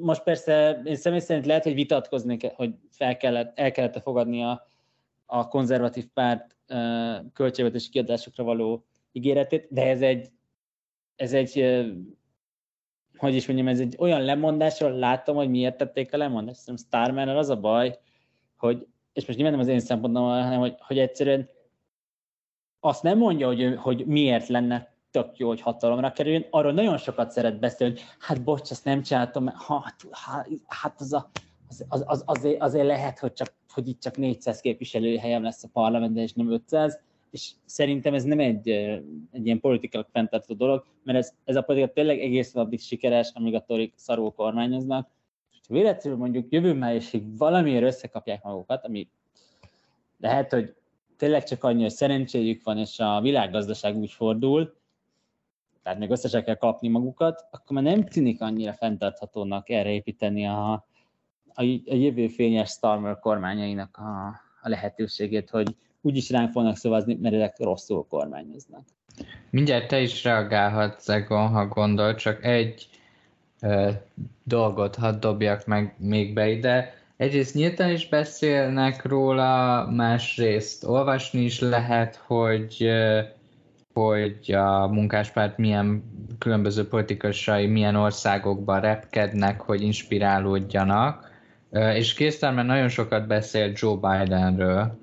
most persze én személy szerint lehet, hogy vitatkozni, hogy fel kellett, el kellett fogadni a, a konzervatív párt költségvetési kiadásokra való ígéretét, de ez egy, ez egy hogy is mondjam, ez egy olyan lemondásról látom, hogy miért tették a lemondást. Szerintem starman az a baj, hogy, és most nyilván nem az én szempontom, hanem hogy, hogy egyszerűen azt nem mondja, hogy, hogy miért lenne tök jó, hogy hatalomra kerüljön, arról nagyon sokat szeret beszélni, hogy hát bocs, ezt nem csináltam, hát, hát az, a, az, az, az azért, azért, lehet, hogy, csak, hogy itt csak 400 képviselőhelyem lesz a parlamentben, és nem 500, és szerintem ez nem egy, egy ilyen politikai fenntartó dolog, mert ez, ez a politika tényleg egész addig sikeres, amíg a torik szarul kormányoznak. És ha véletlenül mondjuk jövő májusig valamiért összekapják magukat, ami lehet, hogy tényleg csak annyi, hogy szerencséjük van, és a világgazdaság úgy fordul, tehát még össze kell kapni magukat, akkor már nem tűnik annyira fenntarthatónak erre építeni a, a, a jövő fényes Starmer kormányainak a, a lehetőségét, hogy úgyis ránk fognak szavazni, mert ezek rosszul kormányoznak. Mindjárt te is reagálhatsz, Egon, ha gondol, csak egy ö, dolgot hadd dobjak meg még be ide. Egyrészt nyíltan is beszélnek róla, másrészt olvasni is lehet, hogy hogy a munkáspárt milyen különböző politikusai milyen országokban repkednek, hogy inspirálódjanak. És Késztermen nagyon sokat beszél Joe Bidenről,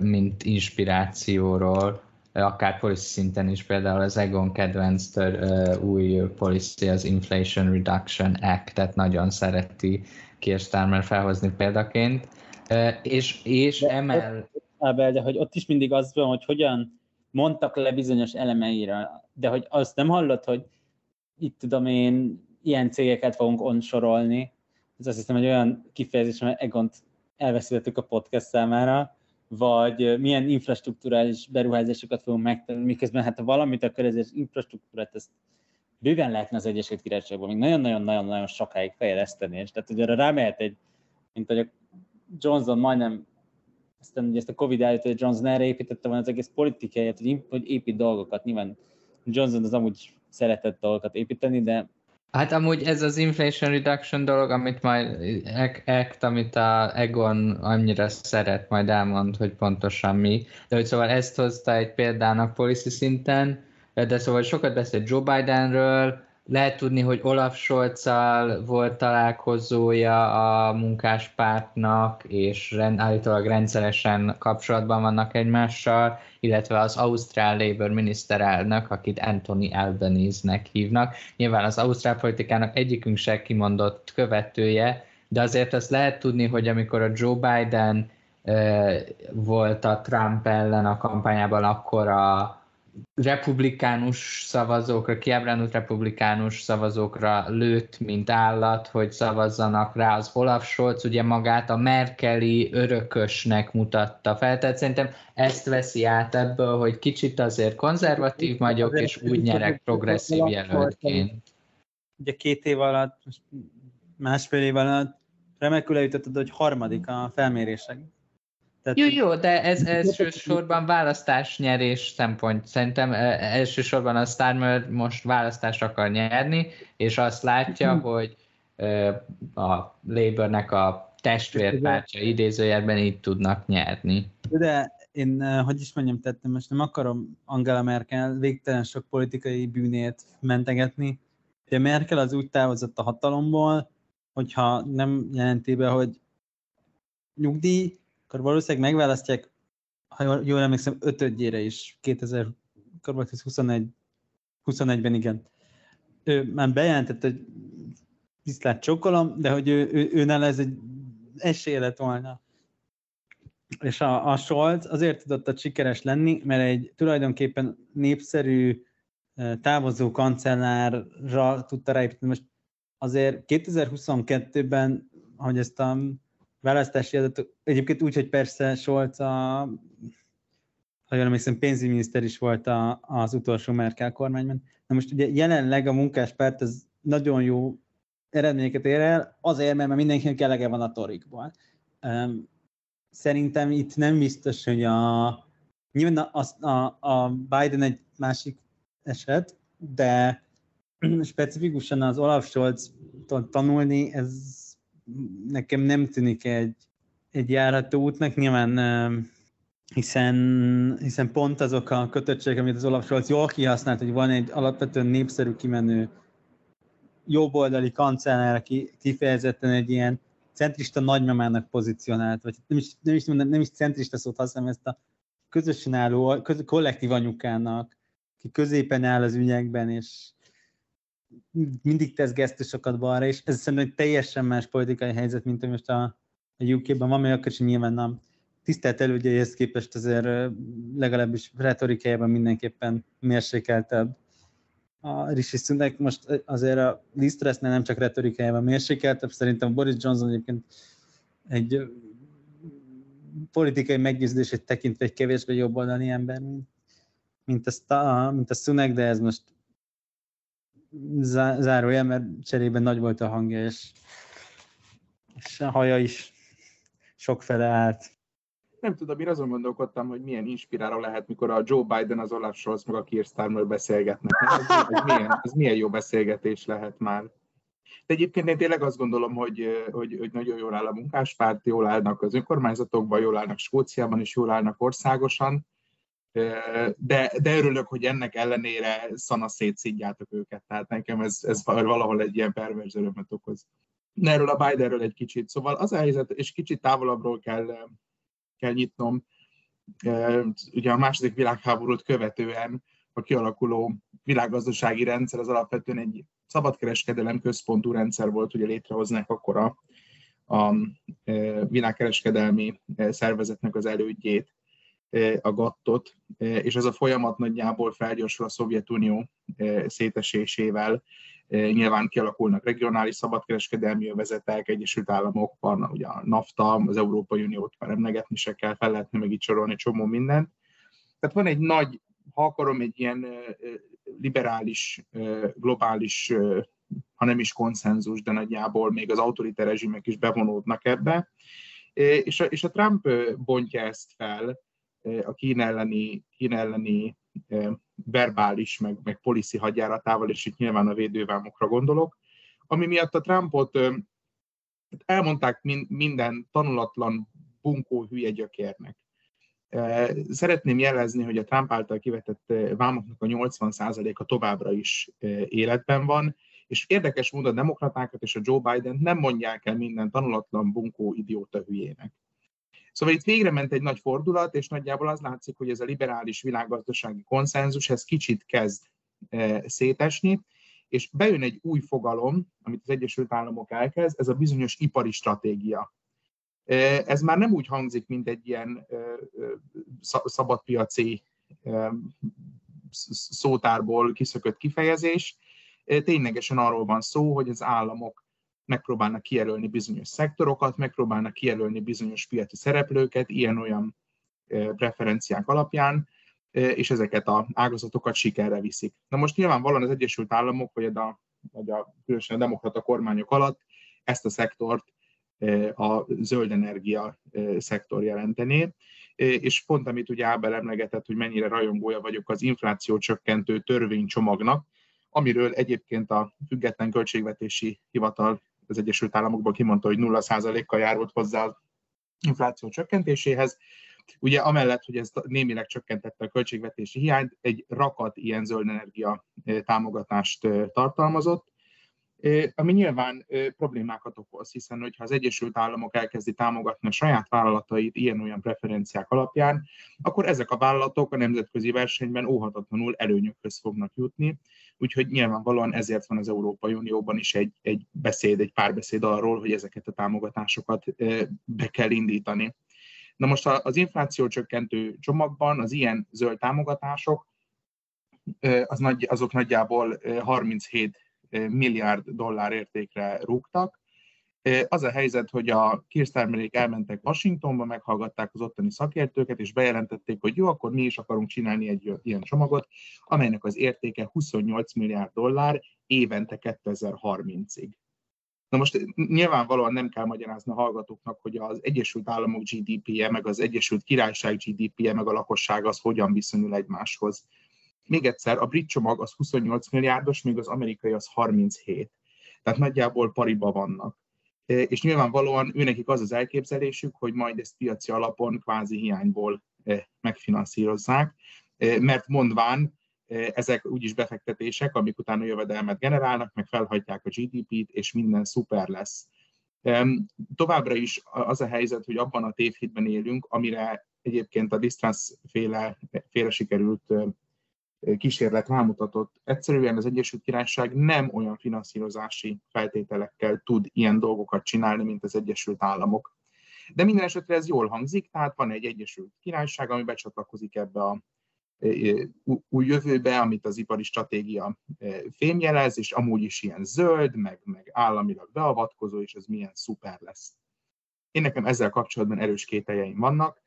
mint inspirációról, akár policy szinten is, például az Egon kedvenc új policy, az Inflation Reduction Act-et nagyon szereti Kirstármer felhozni példaként, és, és emel... Ábel, de hogy ott is mindig az van, hogy hogyan mondtak le bizonyos elemeire, de hogy azt nem hallott, hogy itt tudom én, ilyen cégeket fogunk onsorolni, ez azt hiszem, hogy olyan kifejezés, hogy Egont elveszítettük a podcast számára, vagy milyen infrastruktúrális beruházásokat fogunk megtenni, miközben hát ha valamit, akkor ez az infrastruktúrát, ezt bőven lehetne az Egyesült Királyságban még nagyon-nagyon-nagyon-nagyon sokáig fejleszteni, és tehát hogy arra rámehet egy, mint hogy a Johnson majdnem aztán ugye ezt a Covid előtt, hogy Johnson erre építette volna az egész politikáját, hogy, hogy épít dolgokat. Nyilván Johnson az amúgy szeretett dolgokat építeni, de Hát amúgy ez az Inflation Reduction dolog, amit majd Act, amit a Egon annyira szeret, majd elmond, hogy pontosan mi. De hogy szóval ezt hozta egy példának policy szinten, de szóval sokat beszél Joe Bidenről, lehet tudni, hogy Olaf scholz volt találkozója a munkáspártnak, és rend, állítólag rendszeresen kapcsolatban vannak egymással, illetve az Ausztrál Labour miniszterelnök, akit Anthony Albanese-nek hívnak. Nyilván az ausztrál politikának egyikünk se kimondott követője, de azért azt lehet tudni, hogy amikor a Joe Biden volt a Trump ellen a kampányában, akkor a republikánus szavazókra, kiábrándult republikánus szavazókra lőtt, mint állat, hogy szavazzanak rá az Olaf Scholz, ugye magát a Merkeli örökösnek mutatta fel, tehát szerintem ezt veszi át ebből, hogy kicsit azért konzervatív vagyok, és úgy nyerek progresszív jelöltként. Ugye két év alatt, másfél év alatt remekül eljutottad, hogy harmadik a felmérések. Tehát... Jó, jó, de ez elsősorban választás nyerés szempont. Szerintem e, elsősorban a Starmer most választást akar nyerni, és azt látja, mhm. hogy e, a Labournek a testvérpártja idézőjelben így tudnak nyerni. De én, e, hogy is mondjam, tettem, most nem akarom Angela Merkel végtelen sok politikai bűnét mentegetni. De Merkel az úgy távozott a hatalomból, hogyha nem jelenti be, hogy nyugdíj, akkor valószínűleg megválasztják, ha jól emlékszem, ötödjére is, 2021 21-ben igen. Ő már bejelentett, hogy viszlát csokolom, de hogy ő, ő, ő ez egy esélye lett volna És a, a Scholz azért tudott a sikeres lenni, mert egy tulajdonképpen népszerű távozó kancellárra tudta ráépíteni. Most azért 2022-ben, hogy ezt a választási adatot, egyébként úgy, hogy persze Scholz a ha jól emlékszem, pénzügyminiszter is volt a, az utolsó Merkel kormányban. Na most ugye jelenleg a munkáspárt az nagyon jó eredményeket ér el, azért, mert mindenkinek elege van a torikból. Szerintem itt nem biztos, hogy a nyilván a, a, a Biden egy másik eset, de specifikusan az Olaf scholz tanulni, ez nekem nem tűnik egy, egy járható útnak. Nyilván hiszen, hiszen pont azok a kötöttségek, amit az Olaf Scholz jól kihasznált, hogy van egy alapvetően népszerű kimenő jobboldali kancellár, aki kifejezetten egy ilyen centrista nagymamának pozícionált, vagy nem is, nem is, mondom, nem is centrista szót használom, ezt a közösen álló, köz, kollektív anyukának, ki középen áll az ügyekben, és mindig tesz gesztusokat balra, és ez szerintem teljesen más politikai helyzet, mint ami most a, a UK-ben van, mert akkor is nyilván nem. Tisztelt elődjeihez képest azért legalábbis retorikájában mindenképpen mérsékeltebb a Rishi Sunak. Most azért a Liz nem csak retorikájában mérsékeltebb, szerintem Boris Johnson egyébként egy politikai meggyőződését tekintve egy kevésbé jobboldali ember, mint, mint, a, mint a Sunak, de ez most zárója, mert cserében nagy volt a hangja, és, és a haja is sokfele állt nem tudom, én azon gondolkodtam, hogy milyen inspiráló lehet, mikor a Joe Biden, az Olaf Scholz, meg a Keir Starmer beszélgetnek. Ez, ez, milyen, ez milyen jó beszélgetés lehet már. De egyébként én tényleg azt gondolom, hogy, hogy, hogy nagyon jól áll a munkáspárt, jól állnak az önkormányzatokban, jól állnak Skóciában, és jól állnak országosan. De, de örülök, hogy ennek ellenére szana szétszidjátok őket. Tehát nekem ez, ez valahol egy ilyen perverz örömet okoz. Erről a Bidenről egy kicsit. Szóval az a helyzet, és kicsit távolabbról kell kell nyitnom. Ugye a második világháborút követően a kialakuló világgazdasági rendszer az alapvetően egy szabadkereskedelem központú rendszer volt, ugye létrehoznák akkor a, a világkereskedelmi szervezetnek az elődjét, a gattot, és ez a folyamat nagyjából felgyorsul a Szovjetunió szétesésével, Nyilván kialakulnak regionális szabadkereskedelmi övezetek, Egyesült Államok, van ugye a NAFTA, az Európai Uniót már emlegetni se kell, fel lehetne meg itt sorolni csomó mindent. Tehát van egy nagy, ha akarom, egy ilyen liberális, globális, ha nem is konszenzus, de nagyjából még az autoriter rezsimek is bevonódnak ebbe. És a, és a Trump bontja ezt fel a Kín elleni, Kín elleni verbális, meg, meg policy hadjáratával, és itt nyilván a védővámokra gondolok, ami miatt a Trumpot elmondták minden tanulatlan bunkó hülye gyökérnek. Szeretném jelezni, hogy a Trump által kivetett vámoknak a 80%-a továbbra is életben van, és érdekes módon a demokratákat és a Joe Biden nem mondják el minden tanulatlan bunkó idióta hülyének. Szóval itt végre ment egy nagy fordulat, és nagyjából az látszik, hogy ez a liberális világgazdasági konszenzus, ez kicsit kezd e, szétesni, és bejön egy új fogalom, amit az Egyesült Államok elkezd, ez a bizonyos ipari stratégia. E, ez már nem úgy hangzik, mint egy ilyen e, szabadpiaci szótárból kiszökött kifejezés. Ténylegesen arról van szó, hogy az államok megpróbálnak kijelölni bizonyos szektorokat, megpróbálnak kijelölni bizonyos piaci szereplőket, ilyen-olyan preferenciák alapján, és ezeket az ágazatokat sikerre viszik. Na most nyilvánvalóan az Egyesült Államok, vagy a, vagy a különösen a demokrata kormányok alatt ezt a szektort a zöld energia szektor jelentené, és pont amit ugye Ábel emlegetett, hogy mennyire rajongója vagyok az infláció csökkentő törvénycsomagnak, amiről egyébként a Független Költségvetési Hivatal az Egyesült Államokban kimondta, hogy 0%-kal járult hozzá az infláció csökkentéséhez. Ugye amellett, hogy ez némileg csökkentette a költségvetési hiányt, egy rakat ilyen zöld energia támogatást tartalmazott, ami nyilván problémákat okoz, hiszen hogyha az Egyesült Államok elkezdi támogatni a saját vállalatait ilyen-olyan preferenciák alapján, akkor ezek a vállalatok a nemzetközi versenyben óhatatlanul előnyökhöz fognak jutni, úgyhogy nyilvánvalóan ezért van az Európai Unióban is egy, egy beszéd, egy párbeszéd arról, hogy ezeket a támogatásokat be kell indítani. Na most az infláció csökkentő csomagban az ilyen zöld támogatások az nagy, azok nagyjából 37 milliárd dollár értékre rúgtak. Az a helyzet, hogy a kirsztermelék elmentek Washingtonba, meghallgatták az ottani szakértőket, és bejelentették, hogy jó, akkor mi is akarunk csinálni egy ilyen csomagot, amelynek az értéke 28 milliárd dollár évente 2030-ig. Na most nyilvánvalóan nem kell magyarázni a hallgatóknak, hogy az Egyesült Államok GDP-je, meg az Egyesült Királyság GDP-je, meg a lakosság az hogyan viszonyul egymáshoz. Még egyszer, a brit csomag az 28 milliárdos, még az amerikai az 37. Tehát nagyjából pariba vannak. És nyilvánvalóan őnekik az az elképzelésük, hogy majd ezt piaci alapon kvázi hiányból megfinanszírozzák, mert mondván ezek úgyis befektetések, amik utána jövedelmet generálnak, meg felhagyják a GDP-t, és minden szuper lesz. Továbbra is az a helyzet, hogy abban a tévhitben élünk, amire egyébként a Distrans féle, féle sikerült kísérlet rámutatott. Egyszerűen az Egyesült Királyság nem olyan finanszírozási feltételekkel tud ilyen dolgokat csinálni, mint az Egyesült Államok. De minden esetre ez jól hangzik, tehát van egy Egyesült Királyság, ami becsatlakozik ebbe a új jövőbe, amit az ipari stratégia fémjelez, és amúgy is ilyen zöld, meg, meg államilag beavatkozó, és ez milyen szuper lesz. Én nekem ezzel kapcsolatban erős kételjeim vannak,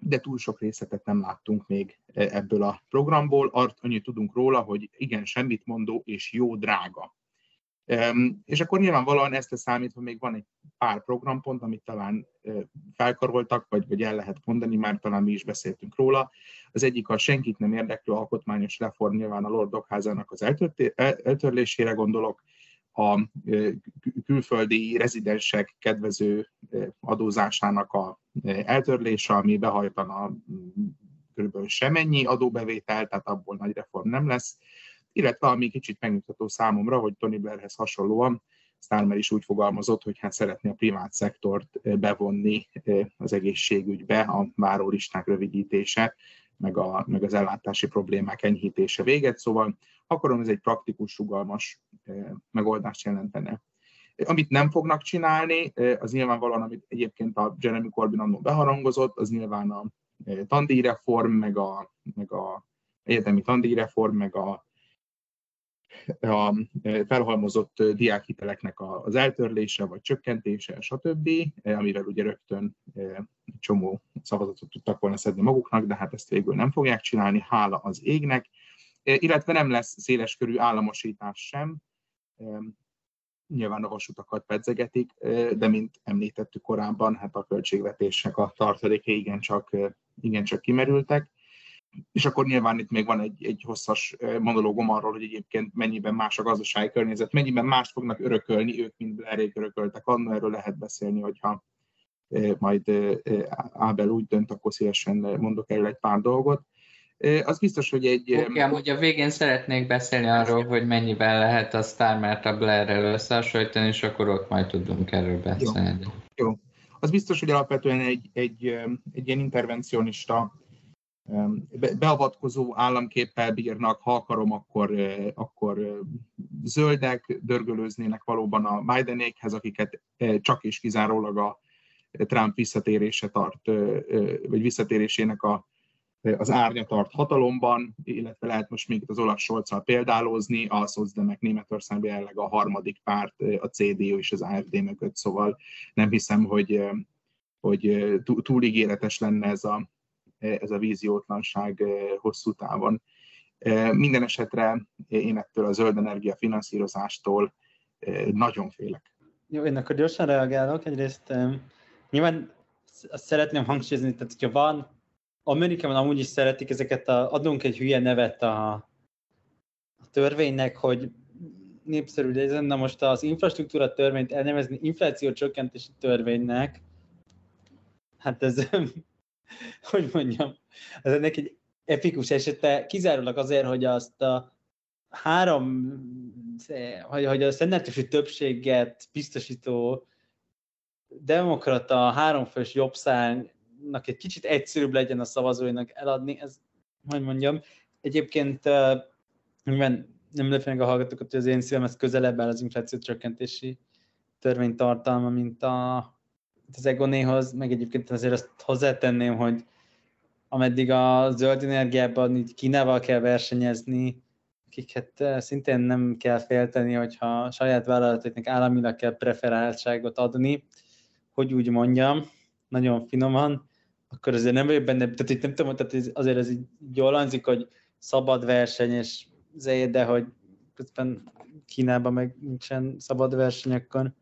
de túl sok részletet nem láttunk még ebből a programból. Annyit tudunk róla, hogy igen, semmit mondó és jó drága. És akkor nyilvánvalóan ezt a számítva még van egy pár programpont, amit talán felkaroltak, vagy, vagy el lehet mondani, már talán mi is beszéltünk róla. Az egyik a senkit nem érdeklő alkotmányos reform, nyilván a Lord Dokházának az eltörlésére gondolok, a külföldi rezidensek kedvező adózásának a eltörlése, ami behajtana kb. semennyi adóbevétel, tehát abból nagy reform nem lesz illetve ami kicsit megnyugtató számomra, hogy Tony Blairhez hasonlóan Starmer is úgy fogalmazott, hogy hát szeretné a privát szektort bevonni az egészségügybe, a várólisták rövidítése, meg, a, meg az ellátási problémák enyhítése véget, szóval akarom ez egy praktikus, sugalmas eh, megoldást jelentene. Amit nem fognak csinálni, az nyilvánvalóan, amit egyébként a Jeremy Corbyn annól beharangozott, az nyilván a tandíjreform, meg a, meg a egyetemi tandíjreform, meg a a felhalmozott diákhiteleknek az eltörlése vagy csökkentése, stb., amivel ugye rögtön csomó szavazatot tudtak volna szedni maguknak, de hát ezt végül nem fogják csinálni, hála az égnek, illetve nem lesz széleskörű államosítás sem, nyilván a vasutakat pedzegetik, de mint említettük korábban, hát a költségvetések a tartalékai igencsak, igencsak kimerültek, és akkor nyilván itt még van egy, egy hosszas monológom arról, hogy egyébként mennyiben más a gazdasági környezet, mennyiben mást fognak örökölni ők, mint Blairék örököltek. Annól erről lehet beszélni, hogyha majd Ábel úgy dönt, akkor szívesen mondok erről egy pár dolgot. Az biztos, hogy egy... Oké, okay, amúgy a végén szeretnék beszélni arról, hogy mennyiben lehet a Starmert a Blair-rel összehasonlítani, és akkor ott majd tudunk erről beszélni. Jó. Jó. Az biztos, hogy alapvetően egy, egy, egy ilyen intervencionista beavatkozó államképpel bírnak, ha akarom, akkor, akkor zöldek dörgölőznének valóban a Bidenékhez, akiket csak és kizárólag a Trump visszatérése tart, vagy visszatérésének a, az árnya tart hatalomban, illetve lehet most még itt az olasz Solccal példálózni, a szocdemek Németországban jelenleg a harmadik párt, a CDU és az AFD mögött, szóval nem hiszem, hogy, hogy túl ígéretes lenne ez a, ez a víziótlanság eh, hosszú távon. Eh, minden esetre én ettől a zöld energia finanszírozástól eh, nagyon félek. Jó, én akkor gyorsan reagálok. Egyrészt nyilván azt szeretném hangsúlyozni, tehát hogyha van, Amerikában amúgy is szeretik ezeket, a, adunk egy hülye nevet a, a törvénynek, hogy népszerű legyen, na most az infrastruktúra törvényt elnevezni infláció csökkentési törvénynek, hát ez hogy mondjam, ez ennek egy epikus esete, kizárólag azért, hogy azt a három, hogy, hogy a szennátusi többséget biztosító demokrata háromfős jobbszárnak egy kicsit egyszerűbb legyen a szavazóinak eladni, ez, hogy mondjam, egyébként nyilván nem lepőnek a hallgatókat, hogy az én szívem ez közelebb áll az infláció csökkentési törvény tartalma, mint a az Egonéhoz, meg egyébként azért azt hozzátenném, hogy ameddig a zöld energiában így Kínával kell versenyezni, akiket eh, szintén nem kell félteni, hogyha saját vállalatoknak államilag kell preferáltságot adni, hogy úgy mondjam, nagyon finoman, akkor azért nem vagyok benne, tehát itt nem tudom, tehát azért ez így jól hangzik, hogy szabad verseny, és de hogy közben Kínában meg nincsen szabad verseny, akkor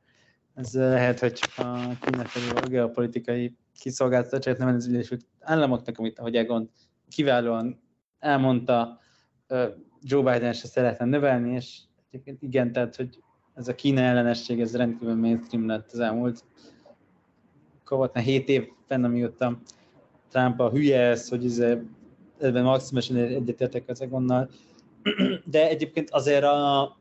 ez lehet, hogy a Kína felé a geopolitikai kiszolgáltatottságot nem az Egyesült Államoknak, amit ahogy Egon kiválóan elmondta, Joe Biden se szeretne növelni, és igen, tehát, hogy ez a Kína ellenesség, ez rendkívül mainstream lett az elmúlt kavatna 7 évben, amióta Trump a hülye ez, hogy ez, ebben maximálisan egyetértek az Egonnal, de egyébként azért a,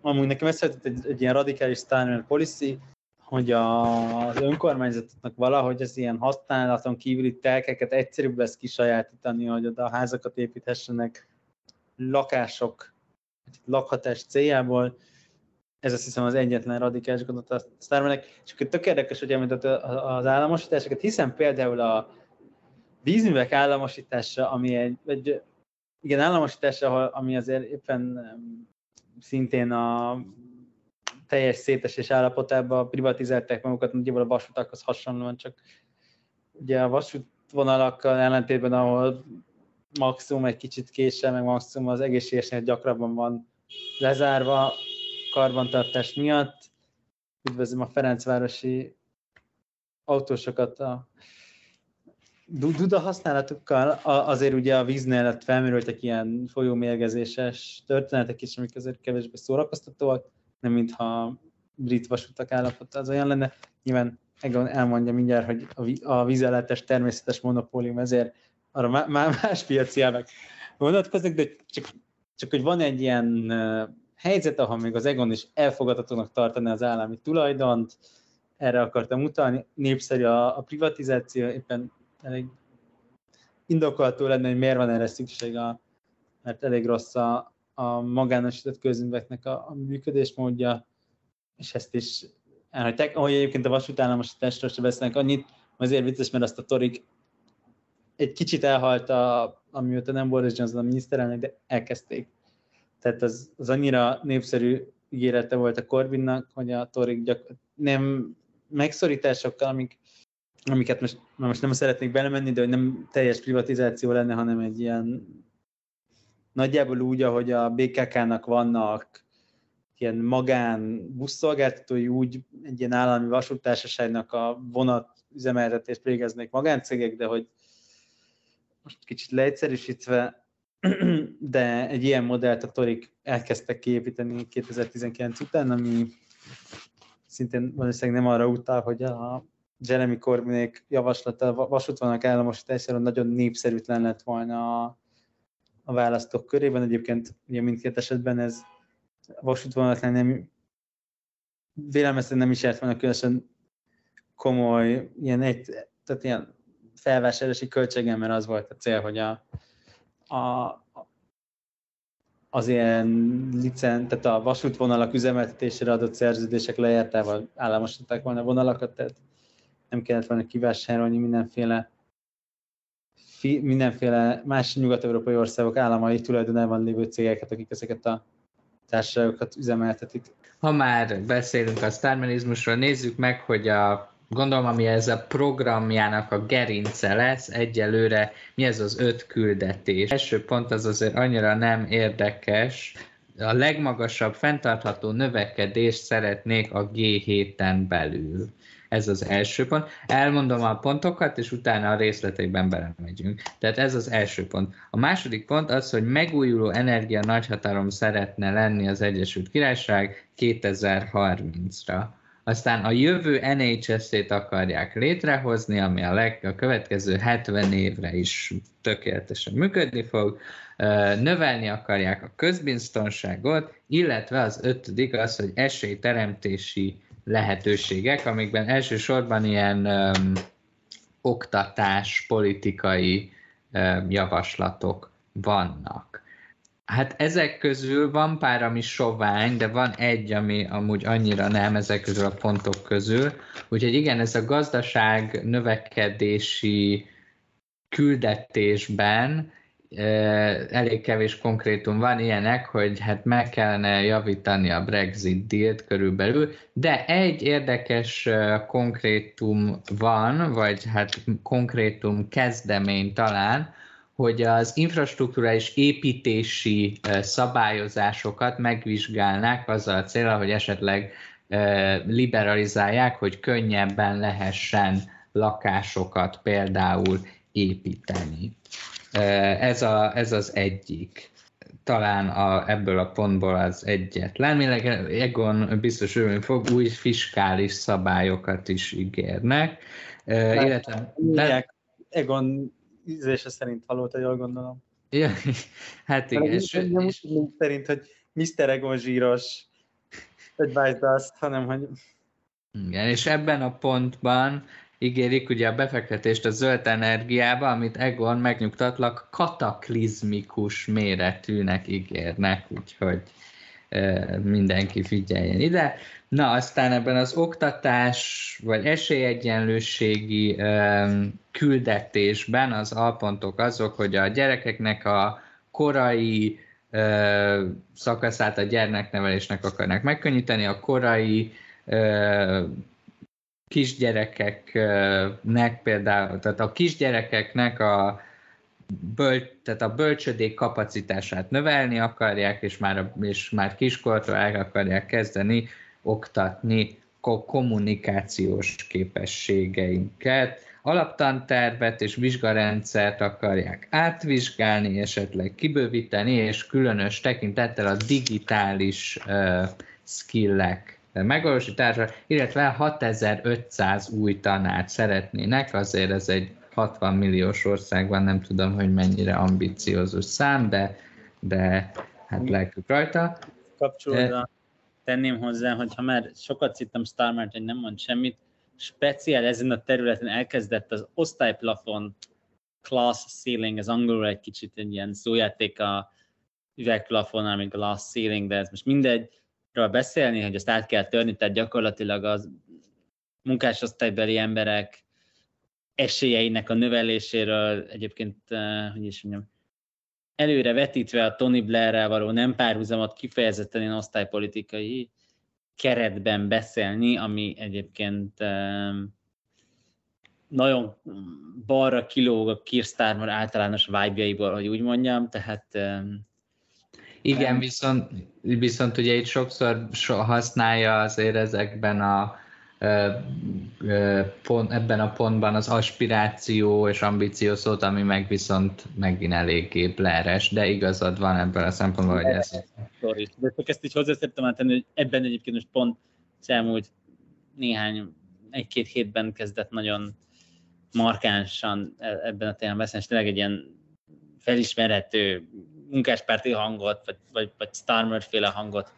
amúgy nekem ez egy, egy, ilyen radikális Steiner policy, hogy a, az önkormányzatoknak valahogy az ilyen használaton kívüli telkeket egyszerűbb lesz kisajátítani, hogy oda házakat építhessenek lakások, lakhatás céljából. Ez azt hiszem az egyetlen radikális gondot a Starmanek. És akkor tök érdekes, hogy említett az államosításokat, hiszen például a vízművek államosítása, ami egy, egy igen, államosítása, ami azért éppen szintén a teljes szétesés állapotában privatizálták magukat, nagyjából a vasutakhoz hasonlóan, csak ugye a vasútvonalakkal ellentétben, ahol maximum egy kicsit késsel, meg maximum az egészségesnél gyakrabban van lezárva karbantartás miatt. Üdvözlöm a Ferencvárosi autósokat a Duda használatukkal azért ugye a víznél lett felmerültek ilyen folyómérgezéses történetek is, amik azért kevésbé szórakoztatóak, nem mintha brit vasutak állapota az olyan lenne. Nyilván Egon elmondja mindjárt, hogy a vízellátás természetes monopólium, ezért arra más piaci elvek vonatkoznak, de csak, csak hogy van egy ilyen helyzet, ahol még az Egon is elfogadhatónak tartani az állami tulajdont, erre akartam utalni, népszerű a, a privatizáció, éppen elég indokolható lenne, hogy miért van erre szükség, a, mert elég rossz a, a magánosított közműveknek a, a működésmódja, és ezt is elhagyták. Ahogy egyébként a vasútállamosításról sem beszélnek annyit, azért vicces, mert azt a Torik egy kicsit elhalt, a, amióta nem Boris Johnson a miniszterelnök, de elkezdték. Tehát az, az annyira népszerű ígérete volt a Corbynnak, hogy a Torik gyak, nem megszorításokkal, amik, amiket most, most nem szeretnék belemenni, de hogy nem teljes privatizáció lenne, hanem egy ilyen nagyjából úgy, ahogy a BKK-nak vannak ilyen magán buszszolgáltatói, úgy egy ilyen állami vasútársaságnak a vonat üzemeltetést végeznék magáncégek, de hogy most kicsit leegyszerűsítve, de egy ilyen modellt a Torik elkezdtek kiépíteni 2019 után, ami szintén valószínűleg nem arra utal, hogy a Jeremy Corbynék javaslata vasútvonalak államosítására nagyon népszerűtlen lett volna a, a választók körében. Egyébként ugye mindkét esetben ez vasútvonalaknál nem vélemezhetően nem is járt volna különösen komoly, ilyen egy, tehát ilyen felvásárlási költségem, mert az volt a cél, hogy a, a, az ilyen licen, tehát a vasútvonalak üzemeltetésére adott szerződések lejártával államosították volna vonalakat, tehát nem kellett volna kivásárolni mindenféle fi, mindenféle más nyugat-európai országok államai tulajdonában lévő cégeket, akik ezeket a társaságokat üzemeltetik. Ha már beszélünk a sztármenizmusról, nézzük meg, hogy a gondolom, ami ez a programjának a gerince lesz, egyelőre mi ez az öt küldetés. Első pont az azért annyira nem érdekes, a legmagasabb fenntartható növekedést szeretnék a G7-en belül. Ez az első pont. Elmondom a pontokat, és utána a részletekben belemegyünk. Tehát ez az első pont. A második pont az, hogy megújuló energia nagyhatalom szeretne lenni az Egyesült Királyság 2030-ra. Aztán a jövő NHS-ét akarják létrehozni, ami a, leg, a következő 70 évre is tökéletesen működni fog. Növelni akarják a közbiztonságot, illetve az ötödik az, hogy esélyteremtési lehetőségek, amikben elsősorban ilyen um, oktatás, politikai um, javaslatok vannak. Hát ezek közül van pár, ami sovány, de van egy, ami amúgy annyira nem ezek közül a pontok közül. Úgyhogy igen, ez a gazdaság növekedési küldetésben elég kevés konkrétum van, ilyenek, hogy hát meg kellene javítani a Brexit dílt körülbelül, de egy érdekes konkrétum van, vagy hát konkrétum kezdemény talán, hogy az infrastruktúra és építési szabályozásokat megvizsgálnák azzal a célra, hogy esetleg liberalizálják, hogy könnyebben lehessen lakásokat például építeni. Ez, a, ez az egyik. Talán a, ebből a pontból az egyetlen. Mileg Egon biztos örülni fog, új fiskális szabályokat is ígérnek. illetve, de... Egon ízlése szerint hallotta, jól gondolom. Ja, hát igen. És, nem és... úgy szerint, hogy Mr. Egon zsíros advice azt, hanem hogy... Igen, és ebben a pontban ígérik ugye a befektetést a zöld energiába, amit Egon megnyugtatlak kataklizmikus méretűnek ígérnek, úgyhogy mindenki figyeljen ide. Na, aztán ebben az oktatás vagy esélyegyenlőségi e, küldetésben az alpontok azok, hogy a gyerekeknek a korai e, szakaszát a gyermeknevelésnek akarnak megkönnyíteni, a korai kisgyerekeknek például, tehát a kisgyerekeknek a, böl, tehát a bölcsödék kapacitását növelni akarják, és már, és már kiskortól el akarják kezdeni oktatni kommunikációs képességeinket, alaptantervet és vizsgarendszert akarják átvizsgálni, esetleg kibővíteni, és különös tekintettel a digitális uh, skillek megvalósításra, illetve 6500 új tanát szeretnének, azért ez egy 60 milliós országban, nem tudom, hogy mennyire ambiciózus szám, de, de hát lelkük rajta. Kapcsolódva tenném hozzá, hogy ha már sokat szittem Starmart, hogy nem mond semmit, speciál ezen a területen elkezdett az osztályplafon class ceiling, az angolul egy kicsit egy ilyen szójáték a üvegplafon, ami glass ceiling, de ez most mindegy, beszélni, hogy ezt át kell törni, tehát gyakorlatilag az munkásosztálybeli emberek esélyeinek a növeléséről egyébként, uh, hogy is mondjam, előre vetítve a Tony Blair-rel való nem párhuzamot kifejezetten én osztálypolitikai keretben beszélni, ami egyébként nagyon balra kilóg a Keir Starmer általános vibe hogy úgy mondjam, tehát igen, viszont, viszont ugye itt sokszor használja azért ezekben a pont, ebben a pontban az aspiráció és ambíció szót, ami meg viszont megint eléggé bleres, de igazad van ebből a szempontból, hogy ez... De csak ezt így hozzá szerettem tenni, hogy ebben egyébként most pont az elmúlt néhány, egy-két hétben kezdett nagyon markánsan e- ebben a témában beszélni, és tényleg egy ilyen felismerhető munkáspárti hangot, vagy, vagy, vagy Starmer féle hangot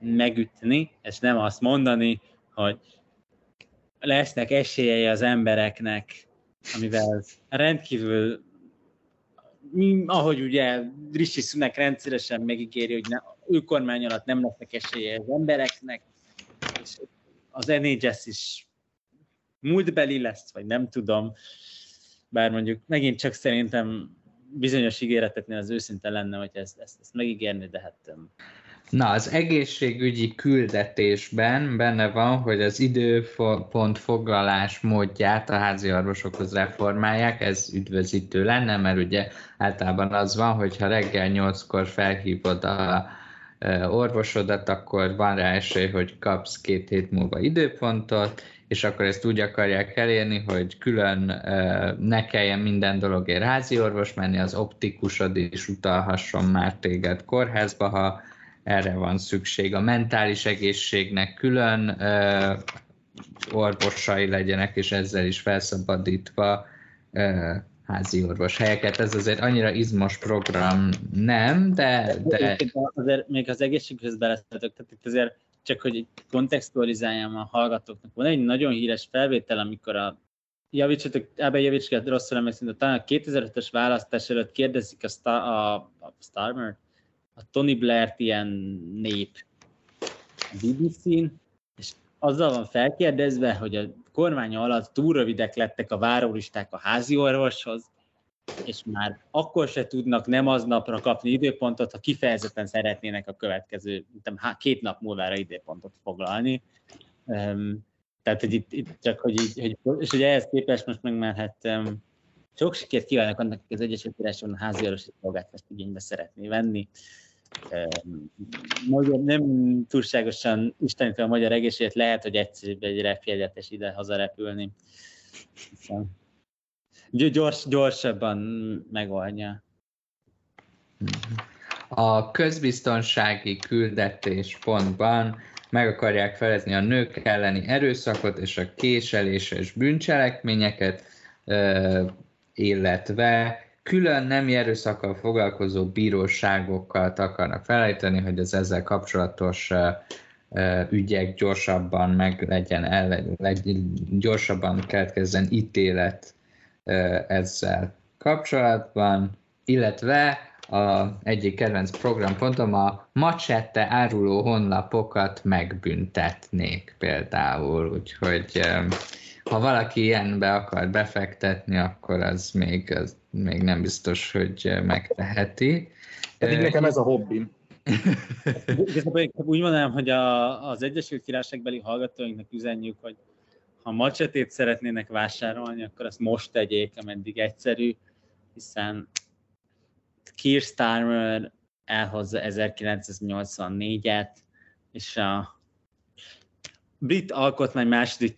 megütni, és nem azt mondani, hogy lesznek esélyei az embereknek, amivel rendkívül, ahogy ugye Rishi Sunak rendszeresen megígéri, hogy ne, ő kormány alatt nem lesznek esélyei az embereknek, és az NHS is múltbeli lesz, vagy nem tudom, bár mondjuk megint csak szerintem bizonyos ígéreteknél az őszinte lenne, hogy ezt, ezt, ezt megígérni, de hát... Na, az egészségügyi küldetésben benne van, hogy az időpont foglalás módját a házi orvosokhoz reformálják, ez üdvözítő lenne, mert ugye általában az van, hogy ha reggel nyolckor felhívod a orvosodat, akkor van rá esély, hogy kapsz két hét múlva időpontot, és akkor ezt úgy akarják elérni, hogy külön ne kelljen minden dologért házi orvos menni, az optikusod is utalhasson már téged kórházba, ha erre van szükség. A mentális egészségnek külön orvosai legyenek, és ezzel is felszabadítva házi orvos helyeket. Ez azért annyira izmos program nem, de... de... Azért még az egészségügyhöz belesztetek, tehát itt azért csak hogy kontextualizáljam a hallgatóknak. Van egy nagyon híres felvétel, amikor a javítsatok, ebben javítsatok, rosszul emlékszem, de talán a 2005-ös választás előtt kérdezik a, Star, a, a Starmer, a Tony Blair-t ilyen nép a BBC-n, és azzal van felkérdezve, hogy a kormánya alatt túl rövidek lettek a várólisták a házi orvoshoz, és már akkor se tudnak nem aznapra kapni időpontot, ha kifejezetten szeretnének a következő, nem, két nap múlvára időpontot foglalni. Um, tehát, hogy itt, itt csak, hogy így, hogy, és hogy ehhez képest most meg már hát um, sok sikert kívánok annak, hogy az Egyesült Királyságban a házi orvosi szolgáltást igénybe szeretné venni. Magyar, nem túlságosan istenítve a magyar egészséget, lehet, hogy egyszerűbb egy repjegyetes ide hazarepülni. Gyors, gyorsabban megoldja. A közbiztonsági küldetés pontban meg akarják felezni a nők elleni erőszakot és a késeléses bűncselekményeket, illetve külön nem erőszakkal foglalkozó bíróságokat akarnak felállítani, hogy az ezzel kapcsolatos ügyek gyorsabban meg legyen, el, legyen gyorsabban keletkezzen ítélet ezzel kapcsolatban, illetve a egyik kedvenc programpontom a macsette áruló honlapokat megbüntetnék például, úgyhogy ha valaki ilyenbe akar befektetni, akkor az még, az még nem biztos, hogy megteheti. Pedig nekem ez a hobbim. úgy mondanám, hogy a, az Egyesült Királyságbeli hallgatóinknak üzenjük, hogy ha macsetét szeretnének vásárolni, akkor azt most tegyék, ameddig egyszerű, hiszen Keir Starmer elhozza 1984-et, és a brit alkotmány második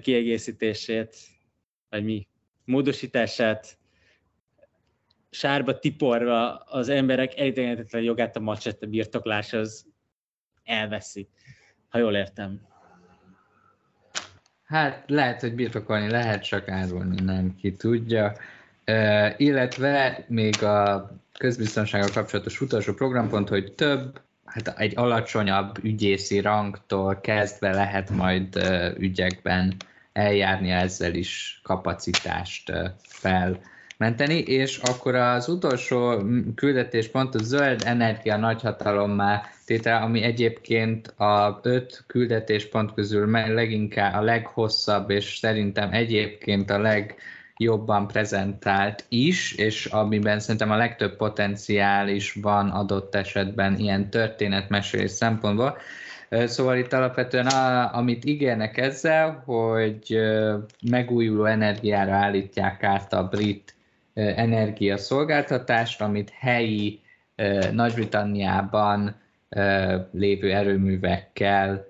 kiegészítését, vagy mi, módosítását sárba tiporva az emberek elidegenetetlen jogát a macsette birtokláshoz elveszi, ha jól értem. Hát lehet, hogy birtokolni lehet, csak árulni nem, ki tudja. Uh, illetve még a közbiztonsággal kapcsolatos utolsó programpont, hogy több, hát egy alacsonyabb ügyészi rangtól kezdve lehet majd ügyekben eljárni ezzel is kapacitást uh, felmenteni, és akkor az utolsó küldetéspont a zöld energia nagyhatalommá tétel, ami egyébként a öt küldetéspont közül leginkább a leghosszabb, és szerintem egyébként a legjobban prezentált is, és amiben szerintem a legtöbb potenciál is van adott esetben ilyen történetmesélés szempontból. Szóval itt alapvetően a, amit ígérnek ezzel, hogy megújuló energiára állítják át a brit energiaszolgáltatást, amit helyi Nagy-Britanniában lévő erőművekkel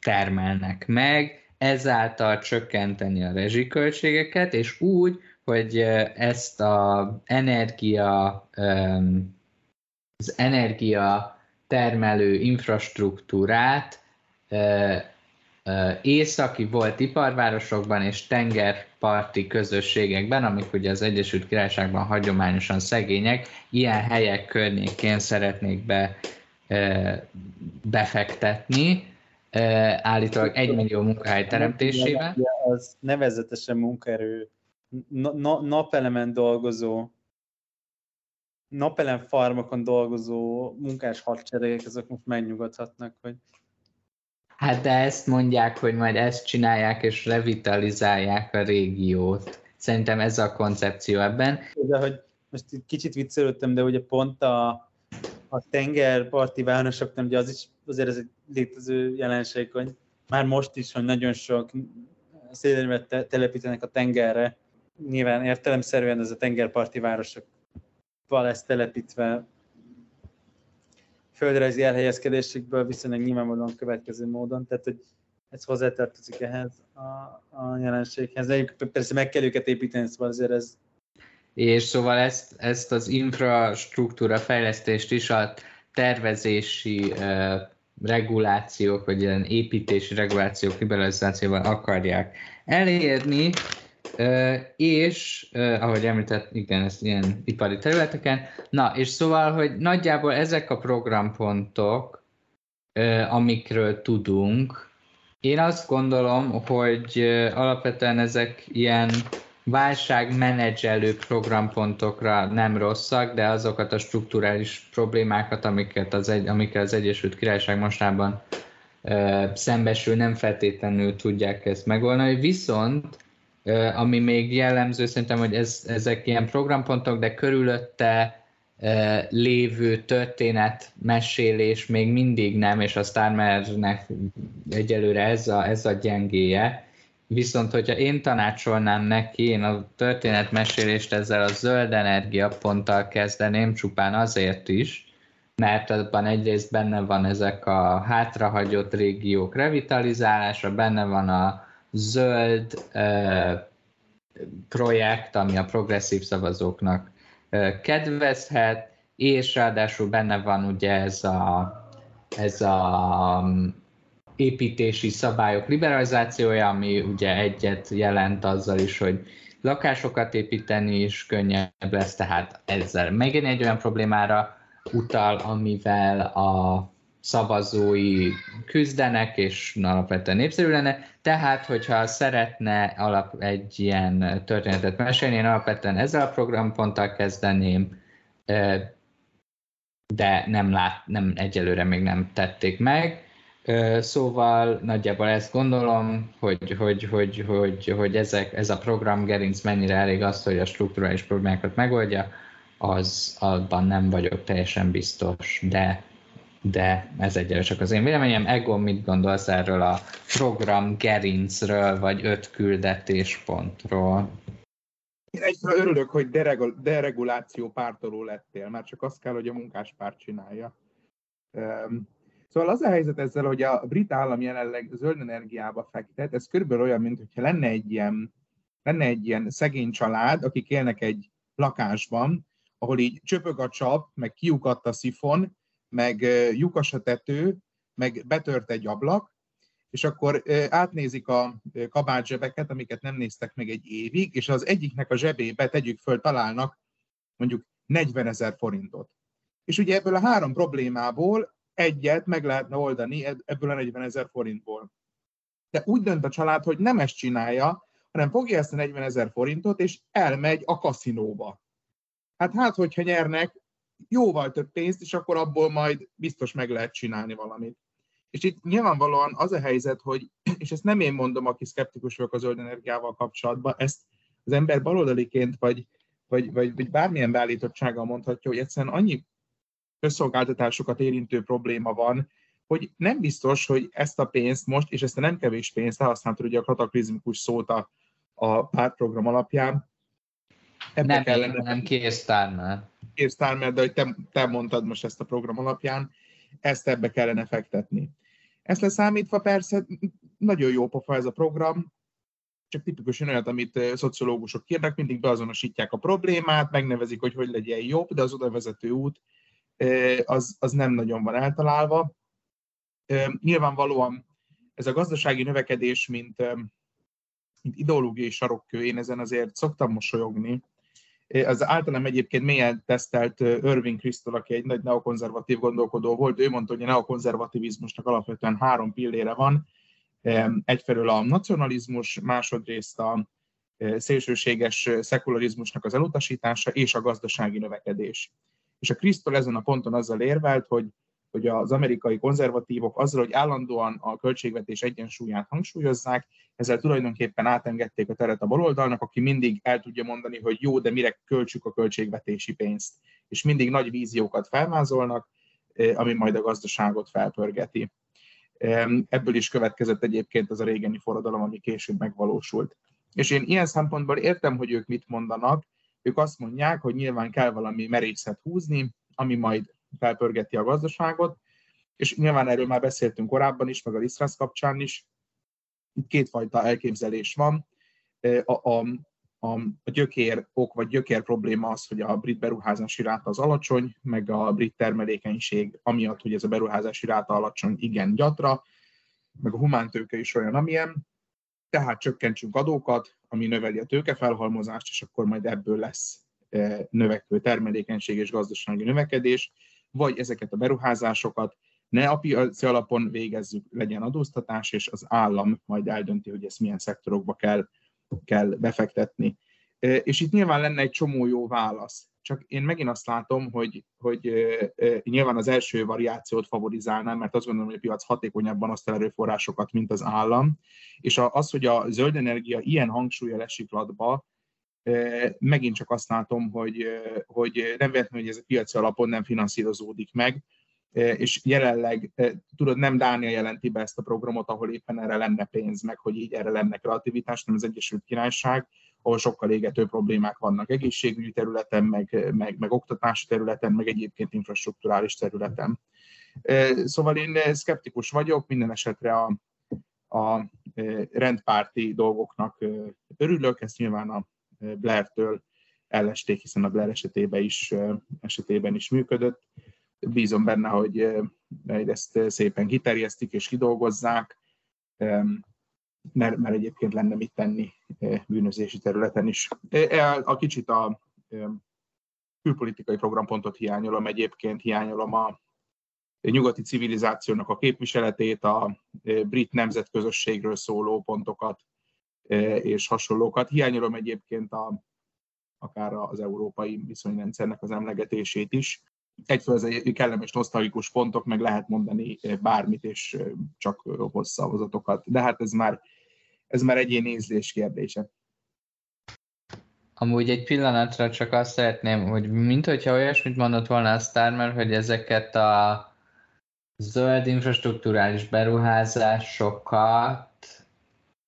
termelnek meg, ezáltal csökkenteni a rezsiköltségeket, és úgy, hogy ezt a energia, az energia termelő infrastruktúrát északi volt iparvárosokban és tengerparti közösségekben, amik ugye az Egyesült Királyságban hagyományosan szegények, ilyen helyek környékén szeretnék be, befektetni, állítólag egy millió munkahely teremtésével. Az nevezetesen munkaerő, na, napelemen dolgozó, napelem farmokon dolgozó munkás hadseregek, azok most megnyugodhatnak, hogy Hát de ezt mondják, hogy majd ezt csinálják és revitalizálják a régiót. Szerintem ez a koncepció ebben. De hogy most kicsit viccelődtem, de ugye pont a, a tengerparti városoknál, ugye az is azért ez egy létező jelenség, hogy már most is, hogy nagyon sok szélerőmet te- telepítenek a tengerre. Nyilván értelemszerűen ez a tengerparti városok lesz telepítve földrajzi elhelyezkedésükből viszonylag nyilvánvalóan következő módon, tehát hogy ez hozzátartozik ehhez a, a jelenséghez. De persze meg kell őket építeni, szóval azért ez... És szóval ezt, ezt az infrastruktúra fejlesztést is a tervezési regulációk, vagy ilyen építési regulációk liberalizációval akarják elérni, és, ahogy említett, igen, ez ilyen ipari területeken. Na, és szóval, hogy nagyjából ezek a programpontok, amikről tudunk, én azt gondolom, hogy alapvetően ezek ilyen válságmenedzselő programpontokra nem rosszak, de azokat a strukturális problémákat, amiket az, egy, amiket az Egyesült Királyság mostában ö, szembesül, nem feltétlenül tudják ezt megoldani. Viszont ö, ami még jellemző, szerintem, hogy ez, ezek ilyen programpontok, de körülötte ö, lévő történet, mesélés még mindig nem, és a Starmernek egyelőre ez a, ez a gyengéje Viszont, hogyha én tanácsolnám neki, én a történetmesélést ezzel a zöld energiaponttal kezdeném, csupán azért is, mert abban egyrészt benne van ezek a hátrahagyott régiók revitalizálása, benne van a zöld eh, projekt, ami a progresszív szavazóknak eh, kedvezhet, és ráadásul benne van ugye ez a, ez a építési szabályok liberalizációja, ami ugye egyet jelent azzal is, hogy lakásokat építeni is könnyebb lesz, tehát ezzel megint egy olyan problémára utal, amivel a szavazói küzdenek, és alapvetően népszerű lenne. Tehát, hogyha szeretne alap egy ilyen történetet mesélni, én alapvetően ezzel a programponttal kezdeném, de nem, lát, nem egyelőre még nem tették meg. Szóval nagyjából ezt gondolom, hogy, hogy, hogy, hogy, hogy ezek, ez a program gerinc mennyire elég az, hogy a strukturális problémákat megoldja, az abban nem vagyok teljesen biztos, de, de ez egyre csak az én véleményem. Egon, mit gondolsz erről a program gerincről, vagy öt küldetéspontról? Én egyszerűen örülök, hogy deregul, dereguláció pártoló lettél, mert csak azt kell, hogy a munkáspárt csinálja. Szóval az a helyzet ezzel, hogy a brit állam jelenleg zöld energiába fektet, ez körülbelül olyan, mintha lenne egy ilyen, lenne egy ilyen szegény család, akik élnek egy lakásban, ahol így csöpög a csap, meg kiukadt a szifon, meg lyukas a tető, meg betört egy ablak, és akkor átnézik a kabátzsebeket, amiket nem néztek meg egy évig, és az egyiknek a zsebébe tegyük föl, találnak mondjuk 40 ezer forintot. És ugye ebből a három problémából egyet meg lehetne oldani ebből a 40 ezer forintból. De úgy dönt a család, hogy nem ezt csinálja, hanem fogja ezt a 40 ezer forintot, és elmegy a kaszinóba. Hát hát, hogyha nyernek jóval több pénzt, és akkor abból majd biztos meg lehet csinálni valamit. És itt nyilvánvalóan az a helyzet, hogy, és ezt nem én mondom, aki szkeptikus vagyok a zöld energiával kapcsolatban, ezt az ember baloldaliként, vagy, vagy, vagy, vagy bármilyen beállítottsággal mondhatja, hogy egyszerűen annyi közszolgáltatásokat érintő probléma van, hogy nem biztos, hogy ezt a pénzt most, és ezt a nem kevés pénzt használtad ugye a kataklizmikus szót a, a pártprogram alapján. Ebbe nem kellene, nem Kész Starmer, de hogy te, te mondtad most ezt a program alapján, ezt ebbe kellene fektetni. Ezt leszámítva persze nagyon jó pofa ez a program, csak tipikusan olyat, amit szociológusok kérnek, mindig beazonosítják a problémát, megnevezik, hogy hogy legyen jobb, de az oda vezető út az, az nem nagyon van eltalálva. Nyilvánvalóan ez a gazdasági növekedés, mint, mint ideológiai sarokkő, én ezen azért szoktam mosolyogni. Az általam egyébként mélyen tesztelt Irving Kristol, aki egy nagy neokonzervatív gondolkodó volt, ő mondta, hogy a neokonzervativizmusnak alapvetően három pillére van. Egyfelől a nacionalizmus, másodrészt a szélsőséges szekularizmusnak az elutasítása és a gazdasági növekedés. És a Krisztol ezen a ponton azzal érvelt, hogy, hogy az amerikai konzervatívok azzal, hogy állandóan a költségvetés egyensúlyát hangsúlyozzák, ezzel tulajdonképpen átengedték a teret a baloldalnak, aki mindig el tudja mondani, hogy jó, de mire költsük a költségvetési pénzt. És mindig nagy víziókat felvázolnak, eh, ami majd a gazdaságot felpörgeti. Ebből is következett egyébként az a régeni forradalom, ami később megvalósult. És én ilyen szempontból értem, hogy ők mit mondanak, ők azt mondják, hogy nyilván kell valami merészet húzni, ami majd felpörgeti a gazdaságot, és nyilván erről már beszéltünk korábban is, meg a Lisztrász kapcsán is. Itt kétfajta elképzelés van. A, a, a, a gyökér ok, vagy gyökér probléma az, hogy a brit beruházási ráta az alacsony, meg a brit termelékenység amiatt, hogy ez a beruházási ráta alacsony, igen gyatra, meg a humántőke is olyan, amilyen, tehát csökkentsünk adókat, ami növeli a tőkefelhalmozást, és akkor majd ebből lesz e, növekvő termelékenység és gazdasági növekedés, vagy ezeket a beruházásokat ne a piaci alapon végezzük, legyen adóztatás, és az állam majd eldönti, hogy ezt milyen szektorokba kell, kell befektetni. És itt nyilván lenne egy csomó jó válasz. Csak én megint azt látom, hogy, hogy nyilván az első variációt favorizálnám, mert azt gondolom, hogy a piac hatékonyabban azt erőforrásokat, mint az állam. És az, hogy a zöld energia ilyen hangsúlya lesiklatba, megint csak azt látom, hogy, hogy nem véletlenül, hogy ez a piaci alapon nem finanszírozódik meg, és jelenleg, tudod, nem Dánia jelenti be ezt a programot, ahol éppen erre lenne pénz, meg hogy így erre lenne kreativitás, nem az Egyesült Királyság, ahol sokkal égető problémák vannak egészségügyi területen, meg, meg, meg oktatási területen, meg egyébként infrastruktúrális területen. Szóval én szkeptikus vagyok, minden esetre a, a rendpárti dolgoknak örülök, ezt nyilván a Blair-től ellesték, hiszen a Blair esetében is, esetében is működött. Bízom benne, hogy ezt szépen kiterjesztik és kidolgozzák, mert, mert egyébként lenne mit tenni bűnözési területen is. A kicsit a külpolitikai programpontot hiányolom, egyébként hiányolom a nyugati civilizációnak a képviseletét, a brit nemzetközösségről szóló pontokat és hasonlókat. Hiányolom egyébként a, akár az európai viszonyrendszernek az emlegetését is. Egyfelől ez egy kellemes nosztalikus pontok, meg lehet mondani bármit, és csak hosszavozatokat. De hát ez már, ez már egyéni ízlés kérdése. Amúgy egy pillanatra csak azt szeretném, hogy mint hogyha olyasmit mondott volna a Starmer, hogy ezeket a zöld infrastruktúrális beruházásokat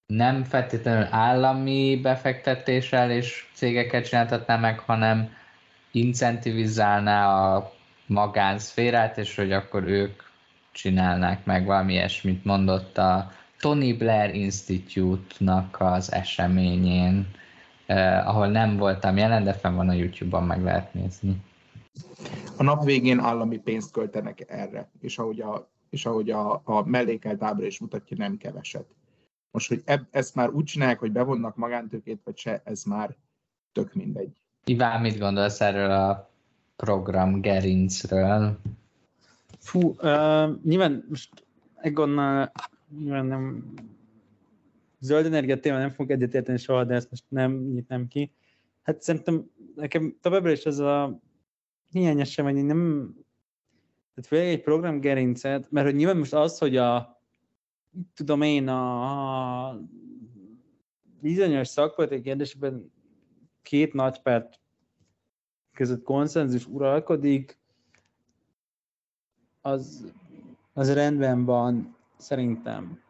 nem feltétlenül állami befektetéssel és cégeket csináltatná meg, hanem incentivizálná a magánszférát, és hogy akkor ők csinálnák meg valami ilyesmit mondott a Tony Blair Institute-nak az eseményén, eh, ahol nem voltam jelen, de fenn van a YouTube-on, meg lehet nézni. A nap végén állami pénzt költenek erre, és ahogy a, és ahogy a, a mellékelt ábra is mutatja, nem keveset. Most, hogy eb, ezt már úgy csinálják, hogy bevonnak magántőkét, vagy se, ez már tök mindegy. Iván, mit gondolsz erről a program gerincről? Fú, uh, nyilván most Egonnal nyilván nem zöld energia téma nem fogok egyetérteni soha, de ezt most nem nyitnám ki. Hát szerintem nekem továbbra is az a hiányos hogy nem tehát főleg egy program gerincet, mert hogy nyilván most az, hogy a tudom én, a, a bizonyos szakpolitikai kérdésben két nagy párt között konszenzus uralkodik, az, az rendben van szerintem.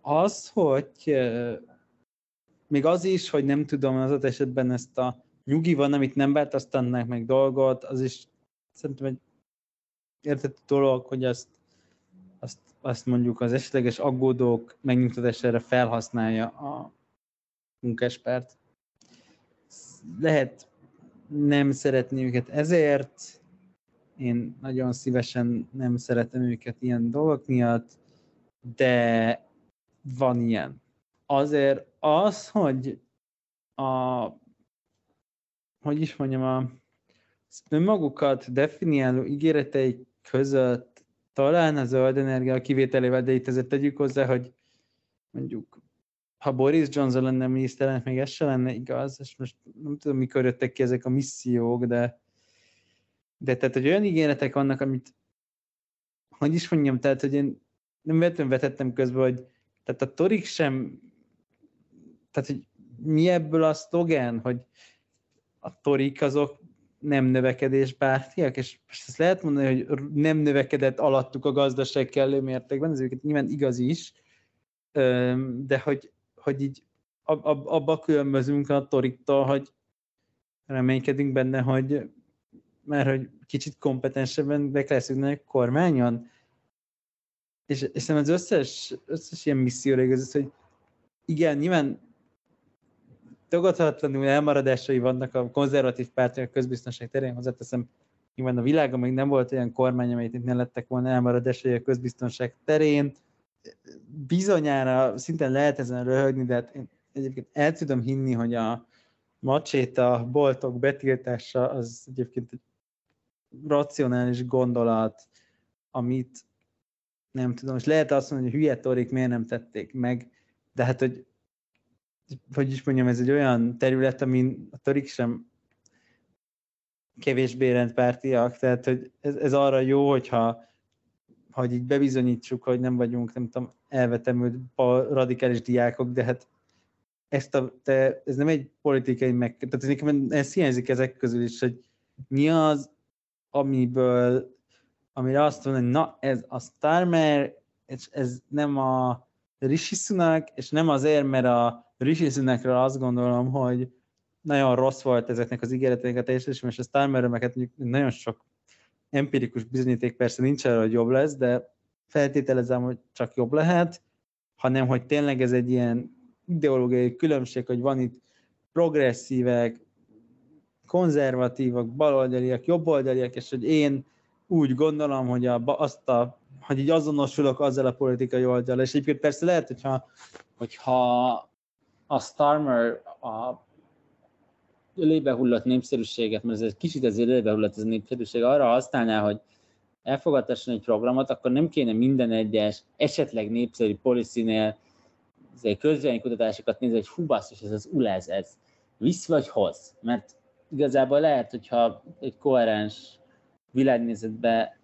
Az, hogy még az is, hogy nem tudom az esetben ezt a nyugi van, amit nem változtatnák meg dolgot, az is szerintem egy értető dolog, hogy ezt, azt azt mondjuk az esetleges aggódók megnyugtatására felhasználja a munkáspárt. Lehet nem szeretni őket ezért, én nagyon szívesen nem szeretem őket ilyen dolgok miatt, de van ilyen. Azért az, hogy a hogy is mondjam, a önmagukat definiáló ígéreteik között talán a zöld energia kivételével, de itt ezért tegyük hozzá, hogy mondjuk ha Boris Johnson lenne miniszterelnök, még ez se lenne igaz, és most nem tudom, mikor jöttek ki ezek a missziók, de, de tehát, hogy olyan ígéretek vannak, amit hogy is mondjam, tehát, hogy én nem véletlenül vetettem közben, hogy tehát a torik sem, tehát, hogy mi ebből a szlogen, hogy a torik azok nem növekedés bártiak, és most ezt lehet mondani, hogy nem növekedett alattuk a gazdaság kellő mértékben, ez őket nyilván igaz is, de hogy, hogy így abba különbözünk a toriktól, hogy reménykedünk benne, hogy mert hogy kicsit kompetensebben be kell szűnni kormányon. És, és az összes, összes ilyen misszió az, hogy igen, nyilván tagadhatatlanul elmaradásai vannak a konzervatív pártok a közbiztonság terén, hozzáteszem, nyilván a világon még nem volt olyan kormány, amelyet itt ne lettek volna elmaradásai a közbiztonság terén. Bizonyára szinten lehet ezen röhögni, de hát én egyébként el tudom hinni, hogy a macséta boltok betiltása az egyébként egy racionális gondolat, amit nem tudom, és lehet azt mondani, hogy hülye torik miért nem tették meg, de hát, hogy hogy is mondjam, ez egy olyan terület, amin a törik sem kevésbé rendpártiak, tehát hogy ez, ez arra jó, hogyha hogy így bebizonyítsuk, hogy nem vagyunk, nem tudom, elvetemült radikális diákok, de hát ezt a, te, ez nem egy politikai meg... Tehát nekem ez hiányzik ezek közül is, hogy mi az, amiből, amire azt mondani, hogy na, ez a Starmer, és ez nem a Rishi Sunak, és nem azért, mert a Rishi Sunakról azt gondolom, hogy nagyon rossz volt ezeknek az ígéreteinek a teljesítés, és a Starmerről nagyon sok empirikus bizonyíték persze nincs arra, hogy jobb lesz, de feltételezem, hogy csak jobb lehet, hanem hogy tényleg ez egy ilyen ideológiai különbség, hogy van itt progresszívek, konzervatívak, baloldaliak, jobboldaliak, és hogy én úgy gondolom, hogy a, azt a, hogy így azonosulok azzal a politikai oldal, és egyébként persze lehet, hogyha, hogyha a Starmer a lébehullott népszerűséget, mert ez egy kicsit az lébehullott ez a népszerűség, arra használná, hogy elfogadtasson egy programot, akkor nem kéne minden egyes esetleg népszerű policynél közvéleménykutatásokat nézni, hogy hú basszus, ez az ULEZ, ez visz vagy hoz? Mert igazából lehet, hogyha egy koherens világnézetbe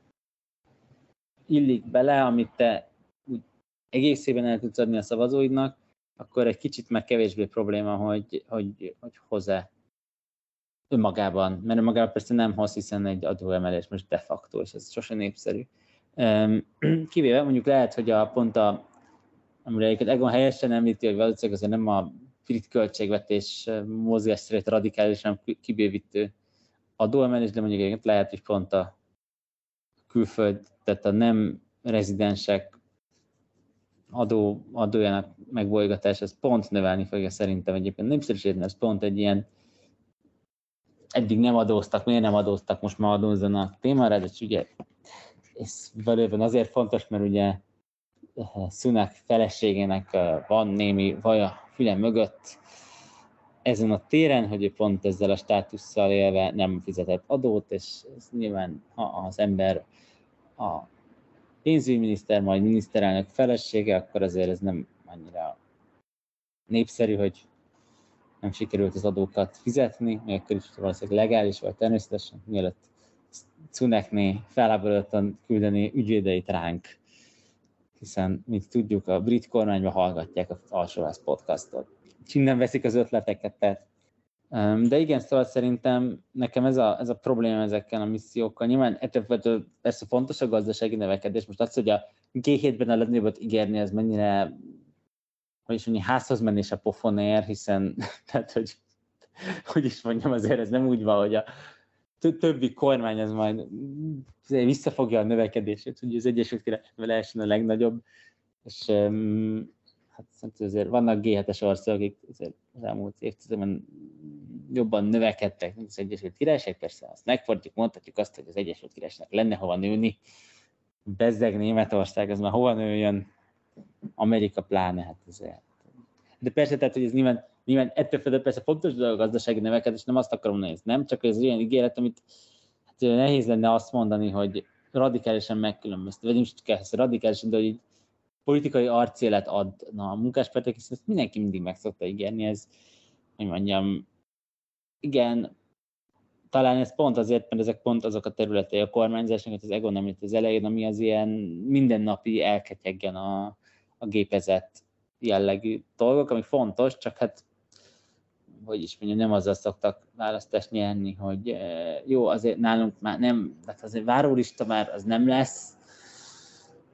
illik bele, amit te úgy egészében el tudsz adni a szavazóidnak, akkor egy kicsit meg kevésbé probléma, hogy, hogy, hogy hoz-e önmagában, mert önmagában persze nem hoz, hiszen egy adóemelés most de facto, és ez sose népszerű. Kivéve mondjuk lehet, hogy a pont a, amire egyébként Egon helyesen említi, hogy valószínűleg azért nem a brit költségvetés mozgásszerét radikálisan kibővítő adóemelés, de mondjuk egyébként lehet, hogy pont a külföld, tehát a nem rezidensek adó, adójának megbolygatás, ez pont növelni fogja szerintem egyébként. Népszerűségben, ez pont egy ilyen eddig nem adóztak, miért nem adóztak, most már adózzanak témára, de ugye ez valójában azért fontos, mert ugye eh, Szunak feleségének eh, van némi vaj a füle mögött ezen a téren, hogy ő pont ezzel a státusszal élve nem fizetett adót, és ez nyilván ha az ember a pénzügyminiszter, majd miniszterelnök felesége, akkor azért ez nem annyira népszerű, hogy nem sikerült az adókat fizetni, még akkor is valószínűleg legális volt természetesen, mielőtt Cunekné felháborodottan küldeni ügyvédeit ránk, hiszen, mint tudjuk, a brit kormányban hallgatják az alsóház podcastot. És innen veszik az ötleteket, tehát de igen, szóval szerintem nekem ez a, ez a probléma ezekkel a missziókkal. Nyilván ettől persze fontos a gazdasági növekedés. Most az, hogy a G7-ben a legnagyobbat ígérni, ez mennyire hogy is mondja, házhoz menni a pofonér, hiszen, tehát, hogy, hogy is mondjam, azért ez nem úgy van, hogy a többi kormány az majd visszafogja a növekedését, hogy az Egyesült Királyság lehessen a legnagyobb, és hát szerintem azért vannak G7-es országok, akik azért az elmúlt évtizedben jobban növekedtek, mint az Egyesült Királyság, persze azt megfordítjuk, mondhatjuk azt, hogy az Egyesült Királyságnak lenne hova nőni, bezzeg Németország, az már hova nőjön, Amerika pláne, hát ezért. De persze, tehát, hogy ez nyilván, nyilván ettől fedett persze fontos dolog a gazdasági növekedés, nem azt akarom nézni, nem? Csak ez ilyen ígéret, amit hát nehéz lenne azt mondani, hogy radikálisan megkülönböztet, vagy nem is kell radikálisan, de hogy politikai arcélet adna a munkáspártok, hiszen ezt mindenki mindig meg szokta ígérni, ez, hogy mondjam, igen, talán ez pont azért, mert ezek pont azok a területei a kormányzásnak, hogy az Egon említ az elején, ami az ilyen mindennapi elketyeggen a, a gépezet jellegű dolgok, ami fontos, csak hát hogy is mondjam, nem azzal szoktak választást nyerni, hogy eh, jó, azért nálunk már nem, tehát azért várólista már az nem lesz,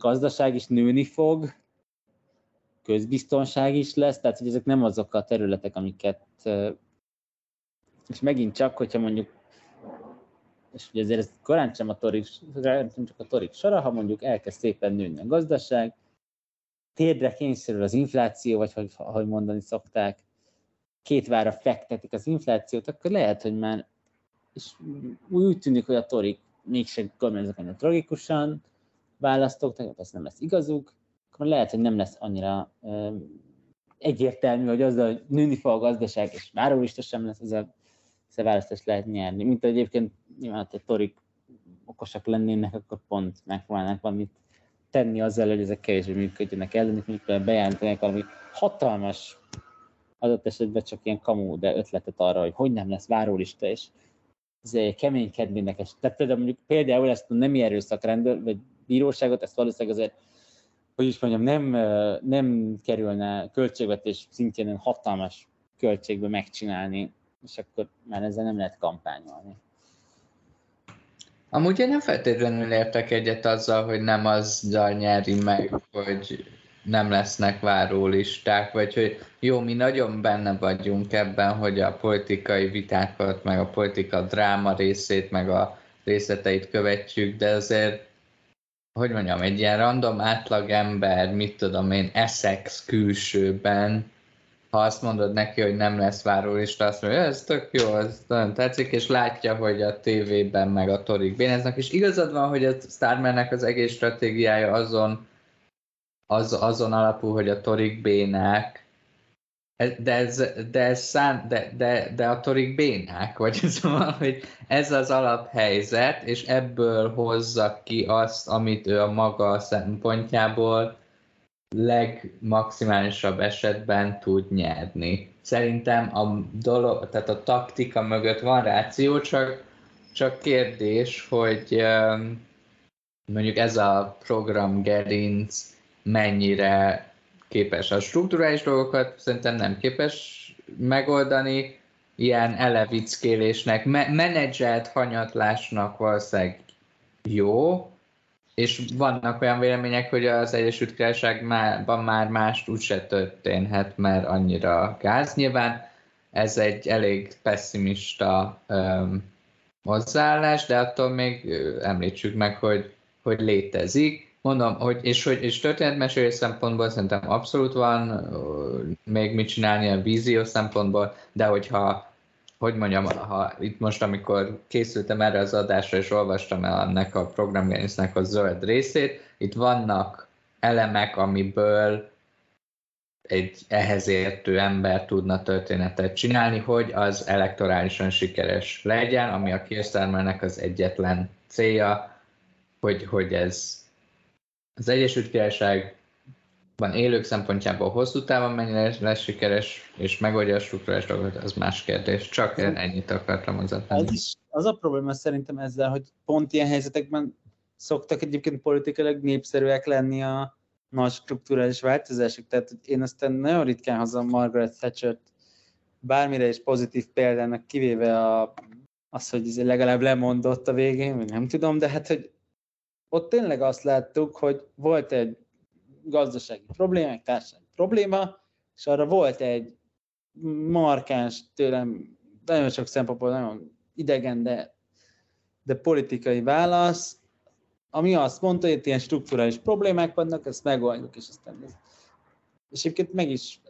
gazdaság is nőni fog, közbiztonság is lesz, tehát hogy ezek nem azok a területek, amiket és megint csak, hogyha mondjuk és ugye ezért ez korán sem a torik, nem csak a torik sora, ha mondjuk elkezd szépen nőni a gazdaság, térdre kényszerül az infláció, vagy hogy, ahogy mondani szokták, két vára fektetik az inflációt, akkor lehet, hogy már és úgy, tűnik, hogy a torik mégsem kormányoznak annyira tragikusan, választók, tehát ez nem lesz igazuk, akkor lehet, hogy nem lesz annyira egyértelmű, hogy azzal, hogy nőni fog a gazdaság, és várólista sem lesz, ez a, ez a választást lehet nyerni. Mint egyébként nyilván, ha torik okosak lennének, akkor pont megpróbálnánk valamit tenni azzal, hogy ezek kevésbé működjenek ellenük, mondjuk bejelentenek valami hatalmas adott esetben csak ilyen kamú, de ötletet arra, hogy hogy nem lesz várólista, és keménykednének. Tehát például mondjuk például ezt a nemi erőszakrendőr, vagy bíróságot, ezt valószínűleg azért, hogy is mondjam, nem, nem kerülne költségvetés szintjén hatalmas költségbe megcsinálni, és akkor már ezzel nem lehet kampányolni. Amúgy én nem feltétlenül értek egyet azzal, hogy nem azzal nyeri meg, hogy nem lesznek várólisták, vagy hogy jó, mi nagyon benne vagyunk ebben, hogy a politikai vitákat, meg a politika dráma részét, meg a részleteit követjük, de azért, hogy mondjam, egy ilyen random átlag ember, mit tudom én, Essex külsőben, ha azt mondod neki, hogy nem lesz várólista, azt mondja, ez tök jó, ez nagyon tetszik, és látja, hogy a tévében meg a torik béneznek, és igazad van, hogy a Starmannek az egész stratégiája azon, az, azon alapul, hogy a torik bénák, de, ez, de, ez szán, de, de, de a torik bénák, vagy szóval, hogy ez az alaphelyzet, és ebből hozza ki azt, amit ő a maga szempontjából legmaximálisabb esetben tud nyerni. Szerintem a dolog, tehát a taktika mögött van ráció, csak, csak kérdés, hogy mondjuk ez a program gerinc mennyire képes a strukturális dolgokat, szerintem nem képes megoldani, ilyen elevickélésnek, me- menedzselt hanyatlásnak valószínűleg jó, és vannak olyan vélemények, hogy az Egyesült Királyságban már mást úgyse történhet, mert annyira gáz. Nyilván ez egy elég pessimista um, hozzáállás, de attól még említsük meg, hogy, hogy létezik. Mondom, hogy, és, hogy, és történetmesélés szempontból szerintem abszolút van még mit csinálni a vízió szempontból, de hogyha hogy mondjam, ha itt most, amikor készültem erre az adásra, és olvastam el ennek a programgenésznek a zöld részét, itt vannak elemek, amiből egy ehhez értő ember tudna történetet csinálni, hogy az elektorálisan sikeres legyen, ami a Kirstermernek az egyetlen célja, hogy, hogy ez az Egyesült Királyság van élők szempontjából hosszú távon mennyire lesz sikeres, és megoldja a struktúrás dolgot, az más kérdés. Csak ennyit akartam hozzátenni. Is, az a probléma szerintem ezzel, hogy pont ilyen helyzetekben szoktak egyébként politikailag népszerűek lenni a nagy struktúrális változások. Tehát én aztán nagyon ritkán hozom Margaret Thatcher-t bármire is pozitív példának, kivéve a, az, hogy ez legalább lemondott a végén, nem tudom, de hát, hogy ott tényleg azt láttuk, hogy volt egy gazdasági problémák, társadalmi probléma, és arra volt egy markáns tőlem, nagyon sok szempontból nagyon idegen, de, de politikai válasz, ami azt mondta, hogy itt ilyen strukturális problémák vannak, ezt megoldjuk, és aztán ez. És egyébként meg is,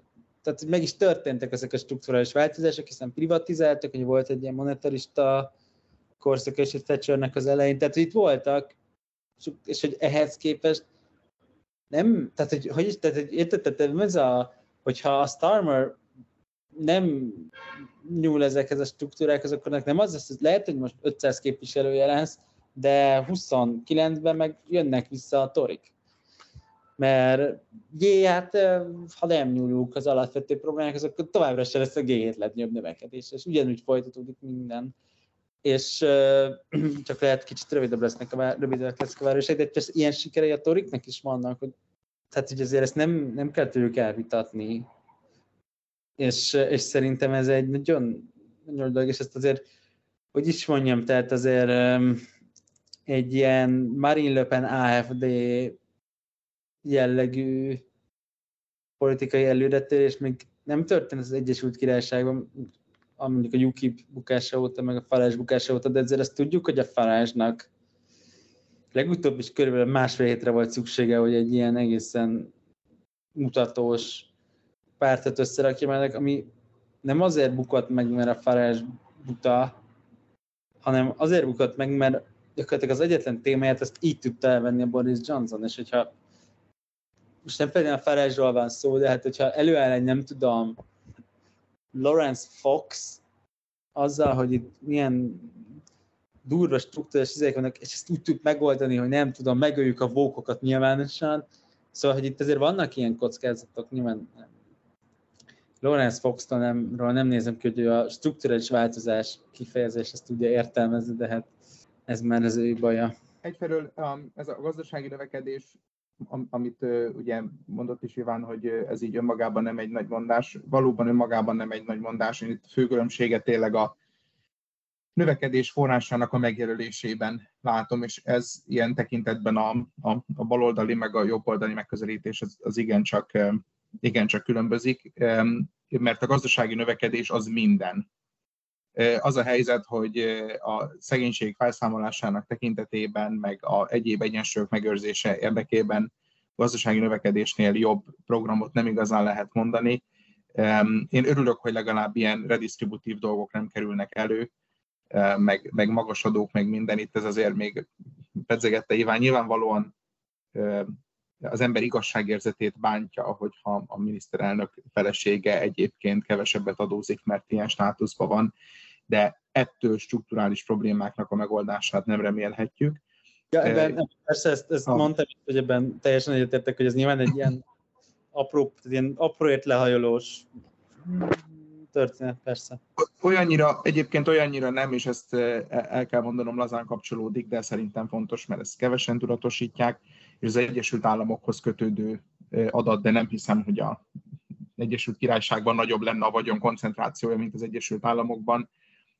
tehát meg is történtek ezek a strukturális változások, hiszen privatizáltak, hogy volt egy ilyen monetarista korszak és Thatchernek az elején, tehát itt voltak, és hogy ehhez képest nem, tehát hogy, hogy is, tehát, hogy érted, tehát ez a, hogyha a Starmer nem nyúl ezekhez a struktúrákhoz, akkor nem az lesz, hogy lehet, hogy most 500 képviselője lesz, de 29-ben meg jönnek vissza a torik. Mert G, hát ha nem nyúlunk az alapvető problémákhoz, akkor továbbra se lesz a G7 legnagyobb növekedés, és ugyanúgy folytatódik minden és uh, csak lehet kicsit rövidebb lesznek a, rövidebb lesznek a városok, de ilyen sikerei a Toriknek is vannak, hogy tehát hogy azért ezt nem, nem kell tőlük elvitatni, és, és szerintem ez egy nagyon, nagyon dolog, és ezt azért, hogy is mondjam, tehát azért um, egy ilyen Marine Le Pen AFD jellegű politikai előretörés még nem történt az Egyesült Királyságban, mondjuk a UKIP bukása óta, meg a Farage bukása óta, de ezért ezt tudjuk, hogy a Farage-nak legutóbb is körülbelül másfél hétre volt szüksége, hogy egy ilyen egészen mutatós pártot összerakja, mert ami nem azért bukott meg, mert a Farage buta, hanem azért bukott meg, mert gyakorlatilag az egyetlen témáját ezt így tudta elvenni a Boris Johnson, és hogyha most nem például a Farage-ról van szó, de hát hogyha előáll egy, nem tudom, Lawrence Fox azzal, hogy itt milyen durva struktúrás izék vannak, és ezt úgy megoldani, hogy nem tudom, megöljük a vókokat nyilvánosan. Szóval, hogy itt azért vannak ilyen kockázatok, nyilván nem. Lawrence Foxtonról nem nézem ki, hogy ő a strukturális változás kifejezés ezt tudja értelmezni, de hát ez már az ő baja. Egyfelől um, ez a gazdasági növekedés, amit ugye mondott is Iván, hogy ez így önmagában nem egy nagy mondás, valóban önmagában nem egy nagy mondás, én itt fő különbséget tényleg a növekedés forrásának a megjelölésében látom, és ez ilyen tekintetben a, a, a baloldali meg a jobboldali megközelítés az, az igencsak, igencsak különbözik, mert a gazdasági növekedés az minden. Az a helyzet, hogy a szegénység felszámolásának tekintetében, meg a egyéb egyensúlyok megőrzése érdekében gazdasági növekedésnél jobb programot nem igazán lehet mondani. Én örülök, hogy legalább ilyen redistributív dolgok nem kerülnek elő, meg, meg magasadók, meg minden, itt ez azért még pedzegette Iván. Nyilvánvalóan az ember igazságérzetét bántja, hogyha a miniszterelnök felesége egyébként kevesebbet adózik, mert ilyen státuszban van, de ettől strukturális problémáknak a megoldását nem remélhetjük. Ja, ebben, persze ezt, ezt ah. mondtam, hogy ebben teljesen egyetértek, hogy ez nyilván egy ilyen apró, ilyen apróért lehajolós történet, persze. Olyannyira, egyébként olyannyira nem, és ezt e, el kell mondanom, lazán kapcsolódik, de szerintem fontos, mert ezt kevesen tudatosítják, és az Egyesült Államokhoz kötődő adat, de nem hiszem, hogy a Egyesült Királyságban nagyobb lenne a vagyon koncentrációja, mint az Egyesült Államokban,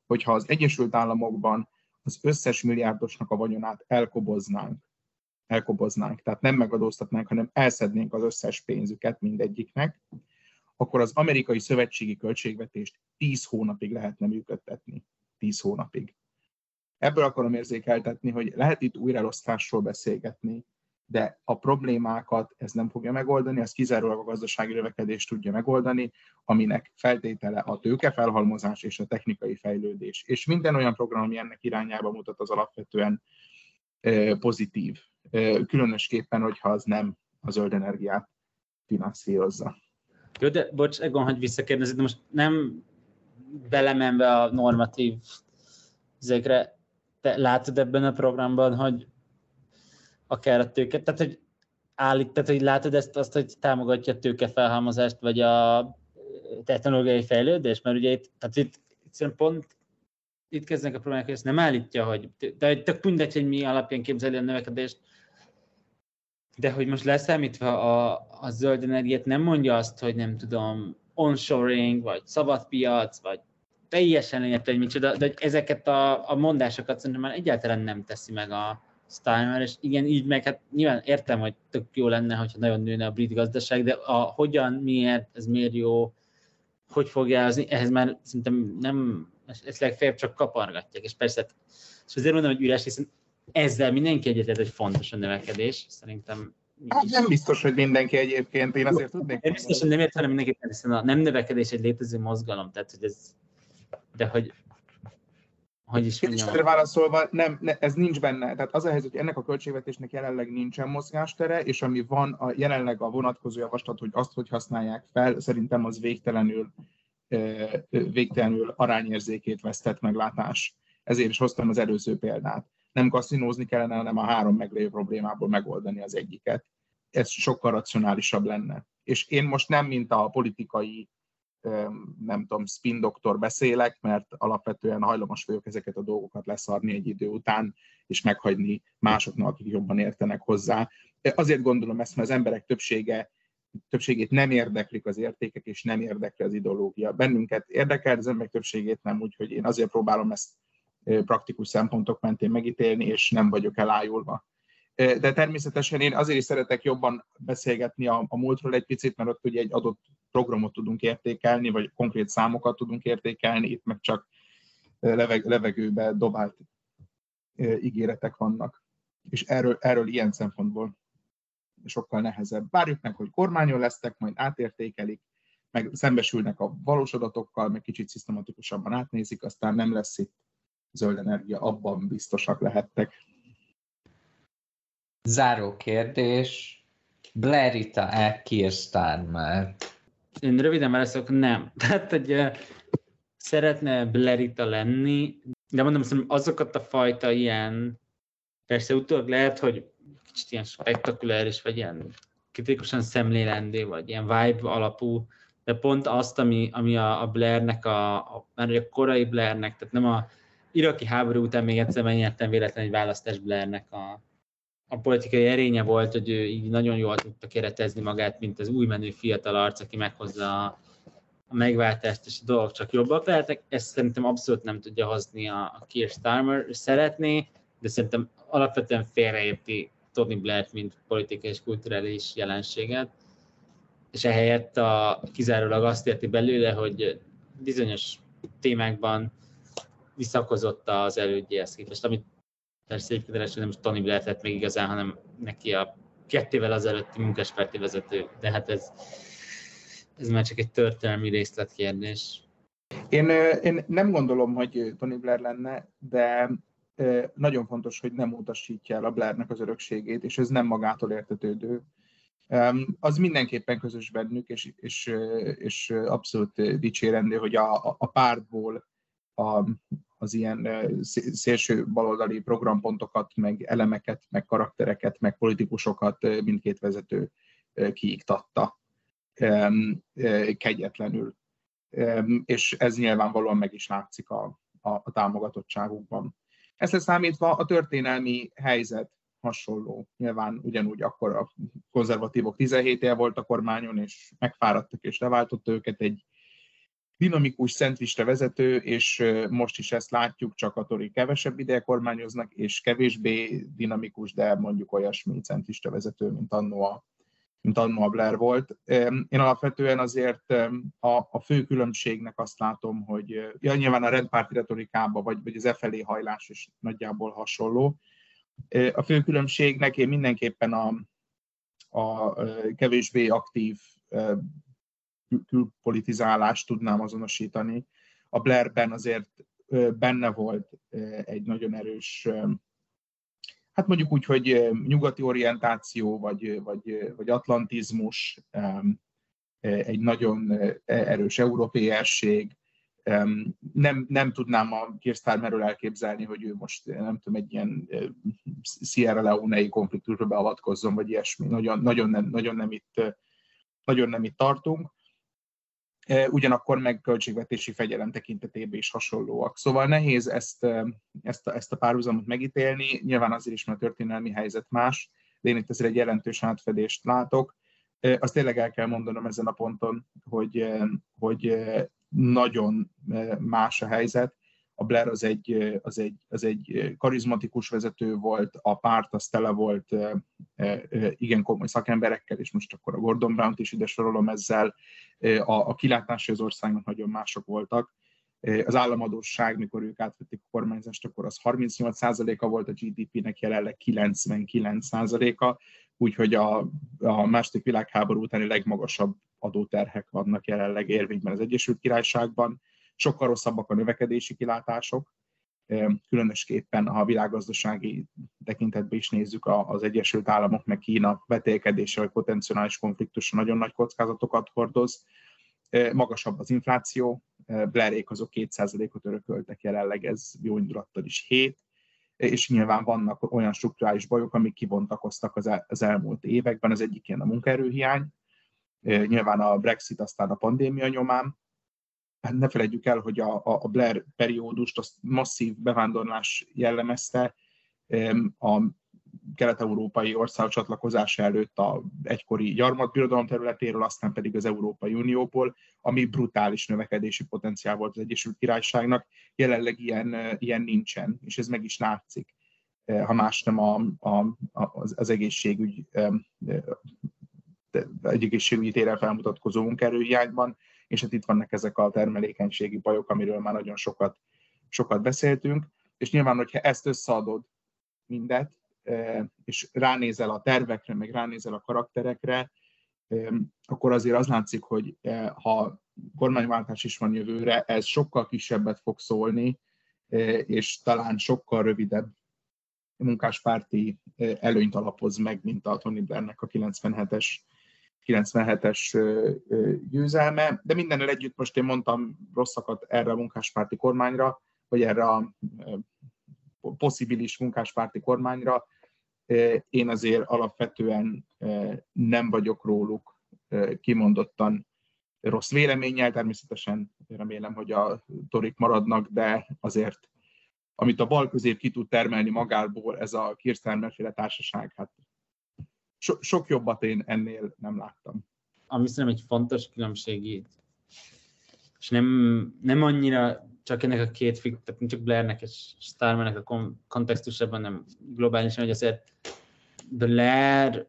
hogyha az Egyesült Államokban az összes milliárdosnak a vagyonát elkoboznánk, elkoboznánk, tehát nem megadóztatnánk, hanem elszednénk az összes pénzüket mindegyiknek, akkor az amerikai szövetségi költségvetést 10 hónapig lehetne működtetni. 10 hónapig. Ebből akarom érzékeltetni, hogy lehet itt újraelosztásról beszélgetni, de a problémákat ez nem fogja megoldani, az kizárólag a gazdasági növekedést tudja megoldani, aminek feltétele a tőkefelhalmozás és a technikai fejlődés. És minden olyan program, ami ennek irányába mutat, az alapvetően pozitív. Különösképpen, hogyha az nem a zöld energiát finanszírozza. Jó, de bocs, Egon, hogy visszakérdezni, de most nem belemenve a normatív ezekre, te látod ebben a programban, hogy akár a tőke, tehát hogy állít, tehát hogy látod ezt azt, hogy támogatja a tőkefelhalmozást, vagy a technológiai fejlődést, mert ugye itt, tehát itt egyszerűen pont itt kezdenek a problémák, hogy ezt nem állítja, hogy de hogy tök mindegy, hogy mi alapján képzeli a növekedést, de hogy most leszámítva a, a zöld energiát nem mondja azt, hogy nem tudom, onshoring, vagy szabad piac, vagy teljesen lényegtelen, micsoda, de hogy ezeket a, a mondásokat szerintem már egyáltalán nem teszi meg a Steiner, és igen, így meg hát nyilván értem, hogy tök jó lenne, hogyha nagyon nőne a brit gazdaság, de a hogyan, miért, ez miért jó, hogy fogja az, ehhez már szerintem nem, ezt legfeljebb csak kapargatják, és persze, és azért mondom, hogy üres, hiszen ezzel mindenki egyetért, hogy fontos a növekedés, szerintem Hát nem biztos, hogy mindenki egyébként, én azért tudnék. Nem biztos, hogy nem értem mindenki, hiszen a nem növekedés egy létező mozgalom, tehát hogy ez, de hogy hogy is mondjam. Erre válaszolva, nem, ne, ez nincs benne. Tehát az a helyzet, hogy ennek a költségvetésnek jelenleg nincsen mozgástere, és ami van, a, jelenleg a vonatkozó javaslat, hogy azt, hogy használják fel, szerintem az végtelenül, végtelenül arányérzékét vesztett meglátás. Ezért is hoztam az előző példát nem kaszinózni kellene, hanem a három meglévő problémából megoldani az egyiket. Ez sokkal racionálisabb lenne. És én most nem, mint a politikai nem tudom, spin doktor beszélek, mert alapvetően hajlamos vagyok ezeket a dolgokat leszarni egy idő után, és meghagyni másoknak, akik jobban értenek hozzá. Azért gondolom ezt, mert az emberek többsége többségét nem érdeklik az értékek, és nem érdekli az ideológia. Bennünket érdekel, az emberek többségét nem, úgyhogy én azért próbálom ezt praktikus szempontok mentén megítélni, és nem vagyok elájulva. De természetesen én azért is szeretek jobban beszélgetni a, a múltról egy picit, mert ott ugye egy adott programot tudunk értékelni, vagy konkrét számokat tudunk értékelni, itt meg csak leveg, levegőbe dobált ígéretek vannak. És erről, erről ilyen szempontból sokkal nehezebb. Várjuk meg, hogy kormányon lesznek, majd átértékelik, meg szembesülnek a valós adatokkal, meg kicsit szisztematikusabban átnézik, aztán nem lesz itt zöld energia, abban biztosak lehettek. Záró kérdés. Blerita-e Keir Starmer? Én röviden válaszolok, nem. Tehát, hogy uh, szeretne Blerita lenni, de mondom, hogy azokat a fajta ilyen, persze utólag lehet, hogy kicsit ilyen spektakuláris, vagy ilyen kritikusan szemlélendő, vagy ilyen vibe alapú de pont azt, ami, ami a, a Blairnek, a, a, a korai Blairnek, tehát nem a iraki háború után még egyszer megnyertem véletlenül egy választás Blairnek a, a politikai erénye volt, hogy ő így nagyon jól tudta keretezni magát, mint az új menő fiatal arc, aki meghozza a, megváltást, és a dolgok csak jobbak lehetnek. Ezt szerintem abszolút nem tudja hozni a, a Keir Starmer. Szeretné, de szerintem alapvetően félreérti Tony Blair, mint politikai és kulturális jelenséget, és ehelyett a, kizárólag azt érti belőle, hogy bizonyos témákban visszakozott az elődjéhez képest, amit persze egyébként nem is Tony Blair tett még igazán, hanem neki a kettével az előtti munkáspárti vezető, de hát ez, ez már csak egy történelmi részletkérdés. Én, én nem gondolom, hogy Tony Blair lenne, de nagyon fontos, hogy nem utasítja el a Blairnek az örökségét, és ez nem magától értetődő. Az mindenképpen közös bennük, és, és, és abszolút dicsérendő, hogy a, a pártból a, az ilyen szélső baloldali programpontokat, meg elemeket, meg karaktereket, meg politikusokat mindkét vezető kiiktatta kegyetlenül. És ez nyilvánvalóan meg is látszik a, a, a támogatottságukban. Ezt leszámítva a történelmi helyzet hasonló. Nyilván ugyanúgy akkor a konzervatívok 17 év volt a kormányon, és megfáradtak és leváltotta őket egy dinamikus centrista vezető, és most is ezt látjuk, csak a Tori kevesebb ideje kormányoznak, és kevésbé dinamikus, de mondjuk olyasmi centrista vezető, mint annó a, mint annó a Blair volt. Én alapvetően azért a, a fő különbségnek azt látom, hogy ja, nyilván a rendpárti retorikában, vagy, vagy az e felé hajlás is nagyjából hasonló. A fő különbségnek én mindenképpen a, a kevésbé aktív külpolitizálást tudnám azonosítani. A Blairben azért benne volt egy nagyon erős, hát mondjuk úgy, hogy nyugati orientáció, vagy, vagy, vagy atlantizmus, egy nagyon erős európéerség. Nem, nem tudnám a Kirstármerről elképzelni, hogy ő most nem tudom, egy ilyen Sierra Leone-i konfliktusba beavatkozzon, vagy ilyesmi. Nagyon, nagyon, nem, nagyon, nem itt, nagyon nem itt tartunk ugyanakkor meg költségvetési fegyelem tekintetében is hasonlóak. Szóval nehéz ezt, ezt, a, ezt a párhuzamot megítélni, nyilván azért is, mert a történelmi helyzet más, de én itt azért egy jelentős átfedést látok. Azt tényleg el kell mondanom ezen a ponton, hogy, hogy nagyon más a helyzet, a Blair az egy, az egy, az egy karizmatikus vezető volt, a párt az tele volt igen komoly szakemberekkel, és most akkor a Gordon Brown-t is ide sorolom ezzel, a, a kilátási az országnak nagyon mások voltak. Az államadóság, mikor ők átvették a kormányzást, akkor az 38%-a volt a GDP-nek, jelenleg 99%-a, úgyhogy a, a második világháború utáni legmagasabb adóterhek vannak jelenleg érvényben az Egyesült Királyságban sokkal rosszabbak a növekedési kilátások, különösképpen ha a világgazdasági tekintetben is nézzük az Egyesült Államok meg Kína vetélkedése vagy potenciális konfliktusa nagyon nagy kockázatokat hordoz. Magasabb az infláció, Blairék azok 2%-ot örököltek jelenleg, ez jó indulattal is 7, és nyilván vannak olyan strukturális bajok, amik kibontakoztak az, az elmúlt években, az egyik ilyen a munkaerőhiány, nyilván a Brexit, aztán a pandémia nyomán, hát ne felejtjük el, hogy a, a Blair periódust azt masszív bevándorlás jellemezte, a kelet-európai ország csatlakozása előtt a egykori gyarmatbirodalom területéről, aztán pedig az Európai Unióból, ami brutális növekedési potenciál volt az Egyesült Királyságnak. Jelenleg ilyen, ilyen nincsen, és ez meg is látszik, ha más nem a, a, az, az egészségügy egy egészségügyi téren felmutatkozó munkaerőhiányban, és hát itt vannak ezek a termelékenységi bajok, amiről már nagyon sokat, sokat beszéltünk, és nyilván, hogyha ezt összeadod mindet, e, és ránézel a tervekre, meg ránézel a karakterekre, e, akkor azért az látszik, hogy e, ha kormányváltás is van jövőre, ez sokkal kisebbet fog szólni, és talán sokkal rövidebb munkáspárti előnyt alapoz meg, mint a Tony Blairnek a 97-es 97-es győzelme, de mindennel együtt most én mondtam rosszakat erre a munkáspárti kormányra, vagy erre a possibilis munkáspárti kormányra. Én azért alapvetően nem vagyok róluk kimondottan rossz véleménnyel, természetesen remélem, hogy a torik maradnak, de azért amit a bal közép ki tud termelni magából, ez a Kirsztermerféle társaság, hát so, sok jobbat én ennél nem láttam. Ami szerintem egy fontos különbség itt, és nem, nem annyira csak ennek a két fig, tehát csak Blairnek és Starmannek a kontextusában, nem globálisan, hogy azért Blair,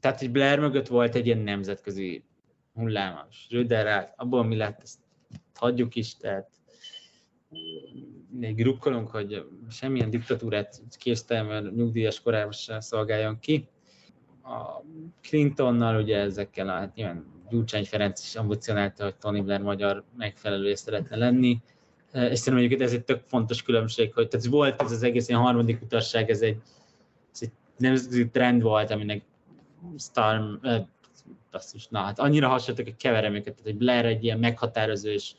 tehát hogy Blair mögött volt egy ilyen nemzetközi hullámos. Röder abból mi lett, ezt hagyjuk is, tehát még rukkolunk, hogy semmilyen diktatúrát késztel, mert nyugdíjas korában sem szolgáljon ki. A Clintonnal ugye ezekkel a, hát nyilván Gyurcsány Ferenc is ambicionálta, hogy Tony Blair magyar megfelelője szeretne lenni. És szerintem mondjuk ez egy tök fontos különbség, hogy tehát volt ez az egész ilyen harmadik utasság, ez egy, ez egy nemzetközi trend volt, aminek Star, eh, basszus, na hát annyira hasonlítok, hogy keverem őket, tehát hogy Blair egy ilyen meghatározó és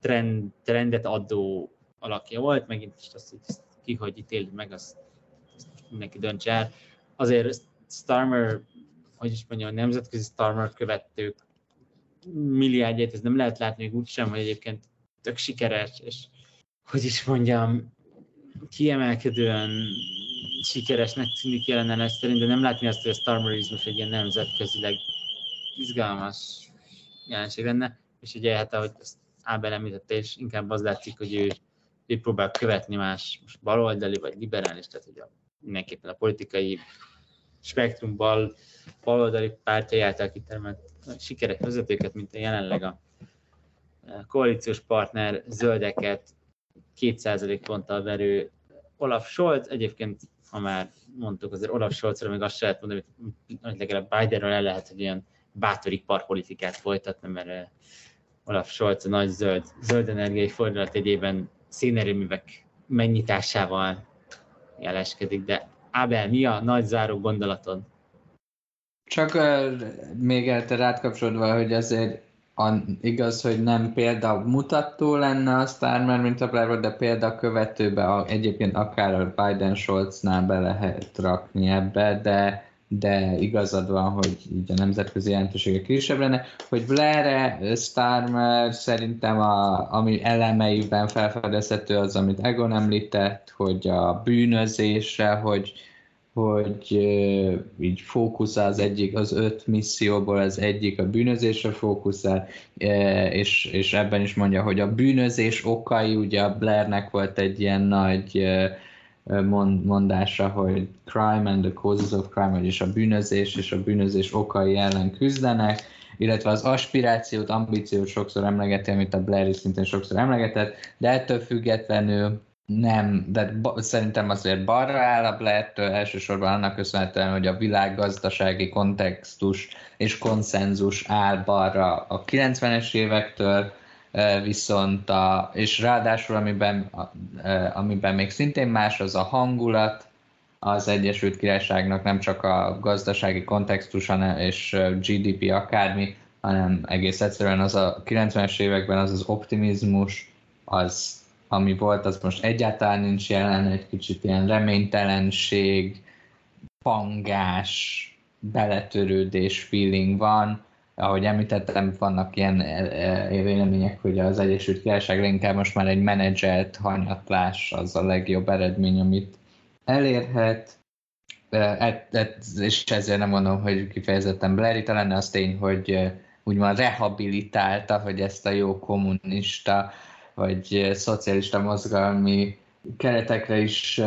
trend, trendet adó alakja volt, megint is azt, hogy ki hogy ítéli meg, azt, azt mindenki döntse el. Azért Starmer, hogy is mondjam, a nemzetközi Starmer követők milliárdjait, ez nem lehet látni még úgysem, hogy egyébként tök sikeres, és hogy is mondjam, kiemelkedően sikeresnek tűnik jelen szerint, de nem látni azt, hogy a Starmerizmus egy ilyen nemzetközileg izgalmas jelenség lenne, és ugye hát ahogy ezt Ábel említette, és inkább az látszik, hogy ő, ő próbál követni más most baloldali vagy liberális, tehát a, mindenképpen a politikai spektrum bal, baloldali pártjai által kitermelt sikeres vezetőket, mint a jelenleg a koalíciós partner zöldeket 2% ponttal verő Olaf Scholz, egyébként, ha már mondtuk, azért Olaf Scholzra még azt se lehet mondani, hogy legalább Bidenről el lehet, hogy ilyen bátor iparpolitikát folytatni, mert Olaf Scholz a nagy zöld, zöld energiai fordulat egyében szénerőművek mennyitásával jeleskedik, de Ábel, mi a nagy záró gondolatod? Csak uh, még te rátkapcsolódva, hogy azért a, igaz, hogy nem példa mutató lenne a Starmer, mint a Blair de példa követőbe a, egyébként akár a Biden-Scholznál be lehet rakni ebbe, de de igazad van, hogy így a nemzetközi jelentősége kisebb lenne, hogy Blair Starmer szerintem a, ami elemeiben felfedezhető az, amit Egon említett, hogy a bűnözésre, hogy, hogy így fókuszál az egyik, az öt misszióból az egyik a bűnözésre fókuszál, és, és ebben is mondja, hogy a bűnözés okai, ugye a Blairnek volt egy ilyen nagy mondása, hogy crime and the causes of crime, vagyis a bűnözés és a bűnözés okai ellen küzdenek, illetve az aspirációt, ambíciót sokszor emlegeti, amit a Blair is szintén sokszor emlegetett, de ettől függetlenül nem, de szerintem azért balra áll a Blair-től, elsősorban annak köszönhetően, hogy a világgazdasági kontextus és konszenzus áll balra a 90-es évektől, viszont a, és ráadásul amiben, amiben még szintén más az a hangulat, az Egyesült Királyságnak nem csak a gazdasági kontextus és GDP akármi, hanem egész egyszerűen az a 90-es években az az optimizmus, az, ami volt, az most egyáltalán nincs jelen, egy kicsit ilyen reménytelenség, pangás, beletörődés feeling van, ahogy említettem, vannak ilyen e, e, vélemények, hogy az Egyesült Királyság inkább most már egy menedzselt hanyatlás az a legjobb eredmény, amit elérhet. E, és ezért nem mondom, hogy kifejezetten Blairita lenne, az tény, hogy úgymond rehabilitálta, hogy ezt a jó kommunista vagy szocialista mozgalmi keretekre is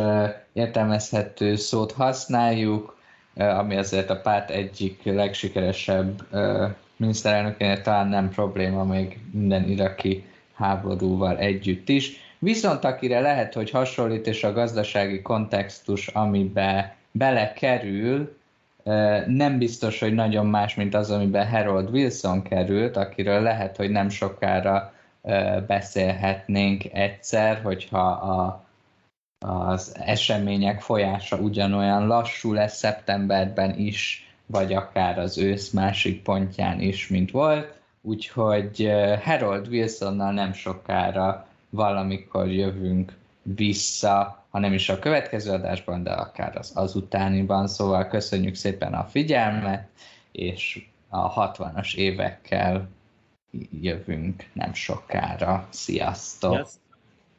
értelmezhető szót használjuk, ami azért a párt egyik legsikeresebb miniszterelnökénél talán nem probléma még minden iraki háborúval együtt is. Viszont akire lehet, hogy hasonlít, és a gazdasági kontextus, amibe belekerül, nem biztos, hogy nagyon más, mint az, amiben Harold Wilson került, akiről lehet, hogy nem sokára beszélhetnénk egyszer, hogyha a, az események folyása ugyanolyan lassú lesz szeptemberben is, vagy akár az ősz másik pontján is, mint volt. Úgyhogy Harold Wilsonnal nem sokára valamikor jövünk vissza, ha nem is a következő adásban, de akár az azutániban. Szóval köszönjük szépen a figyelmet, és a 60-as évekkel jövünk nem sokára. Sziasztok! Sziasztok!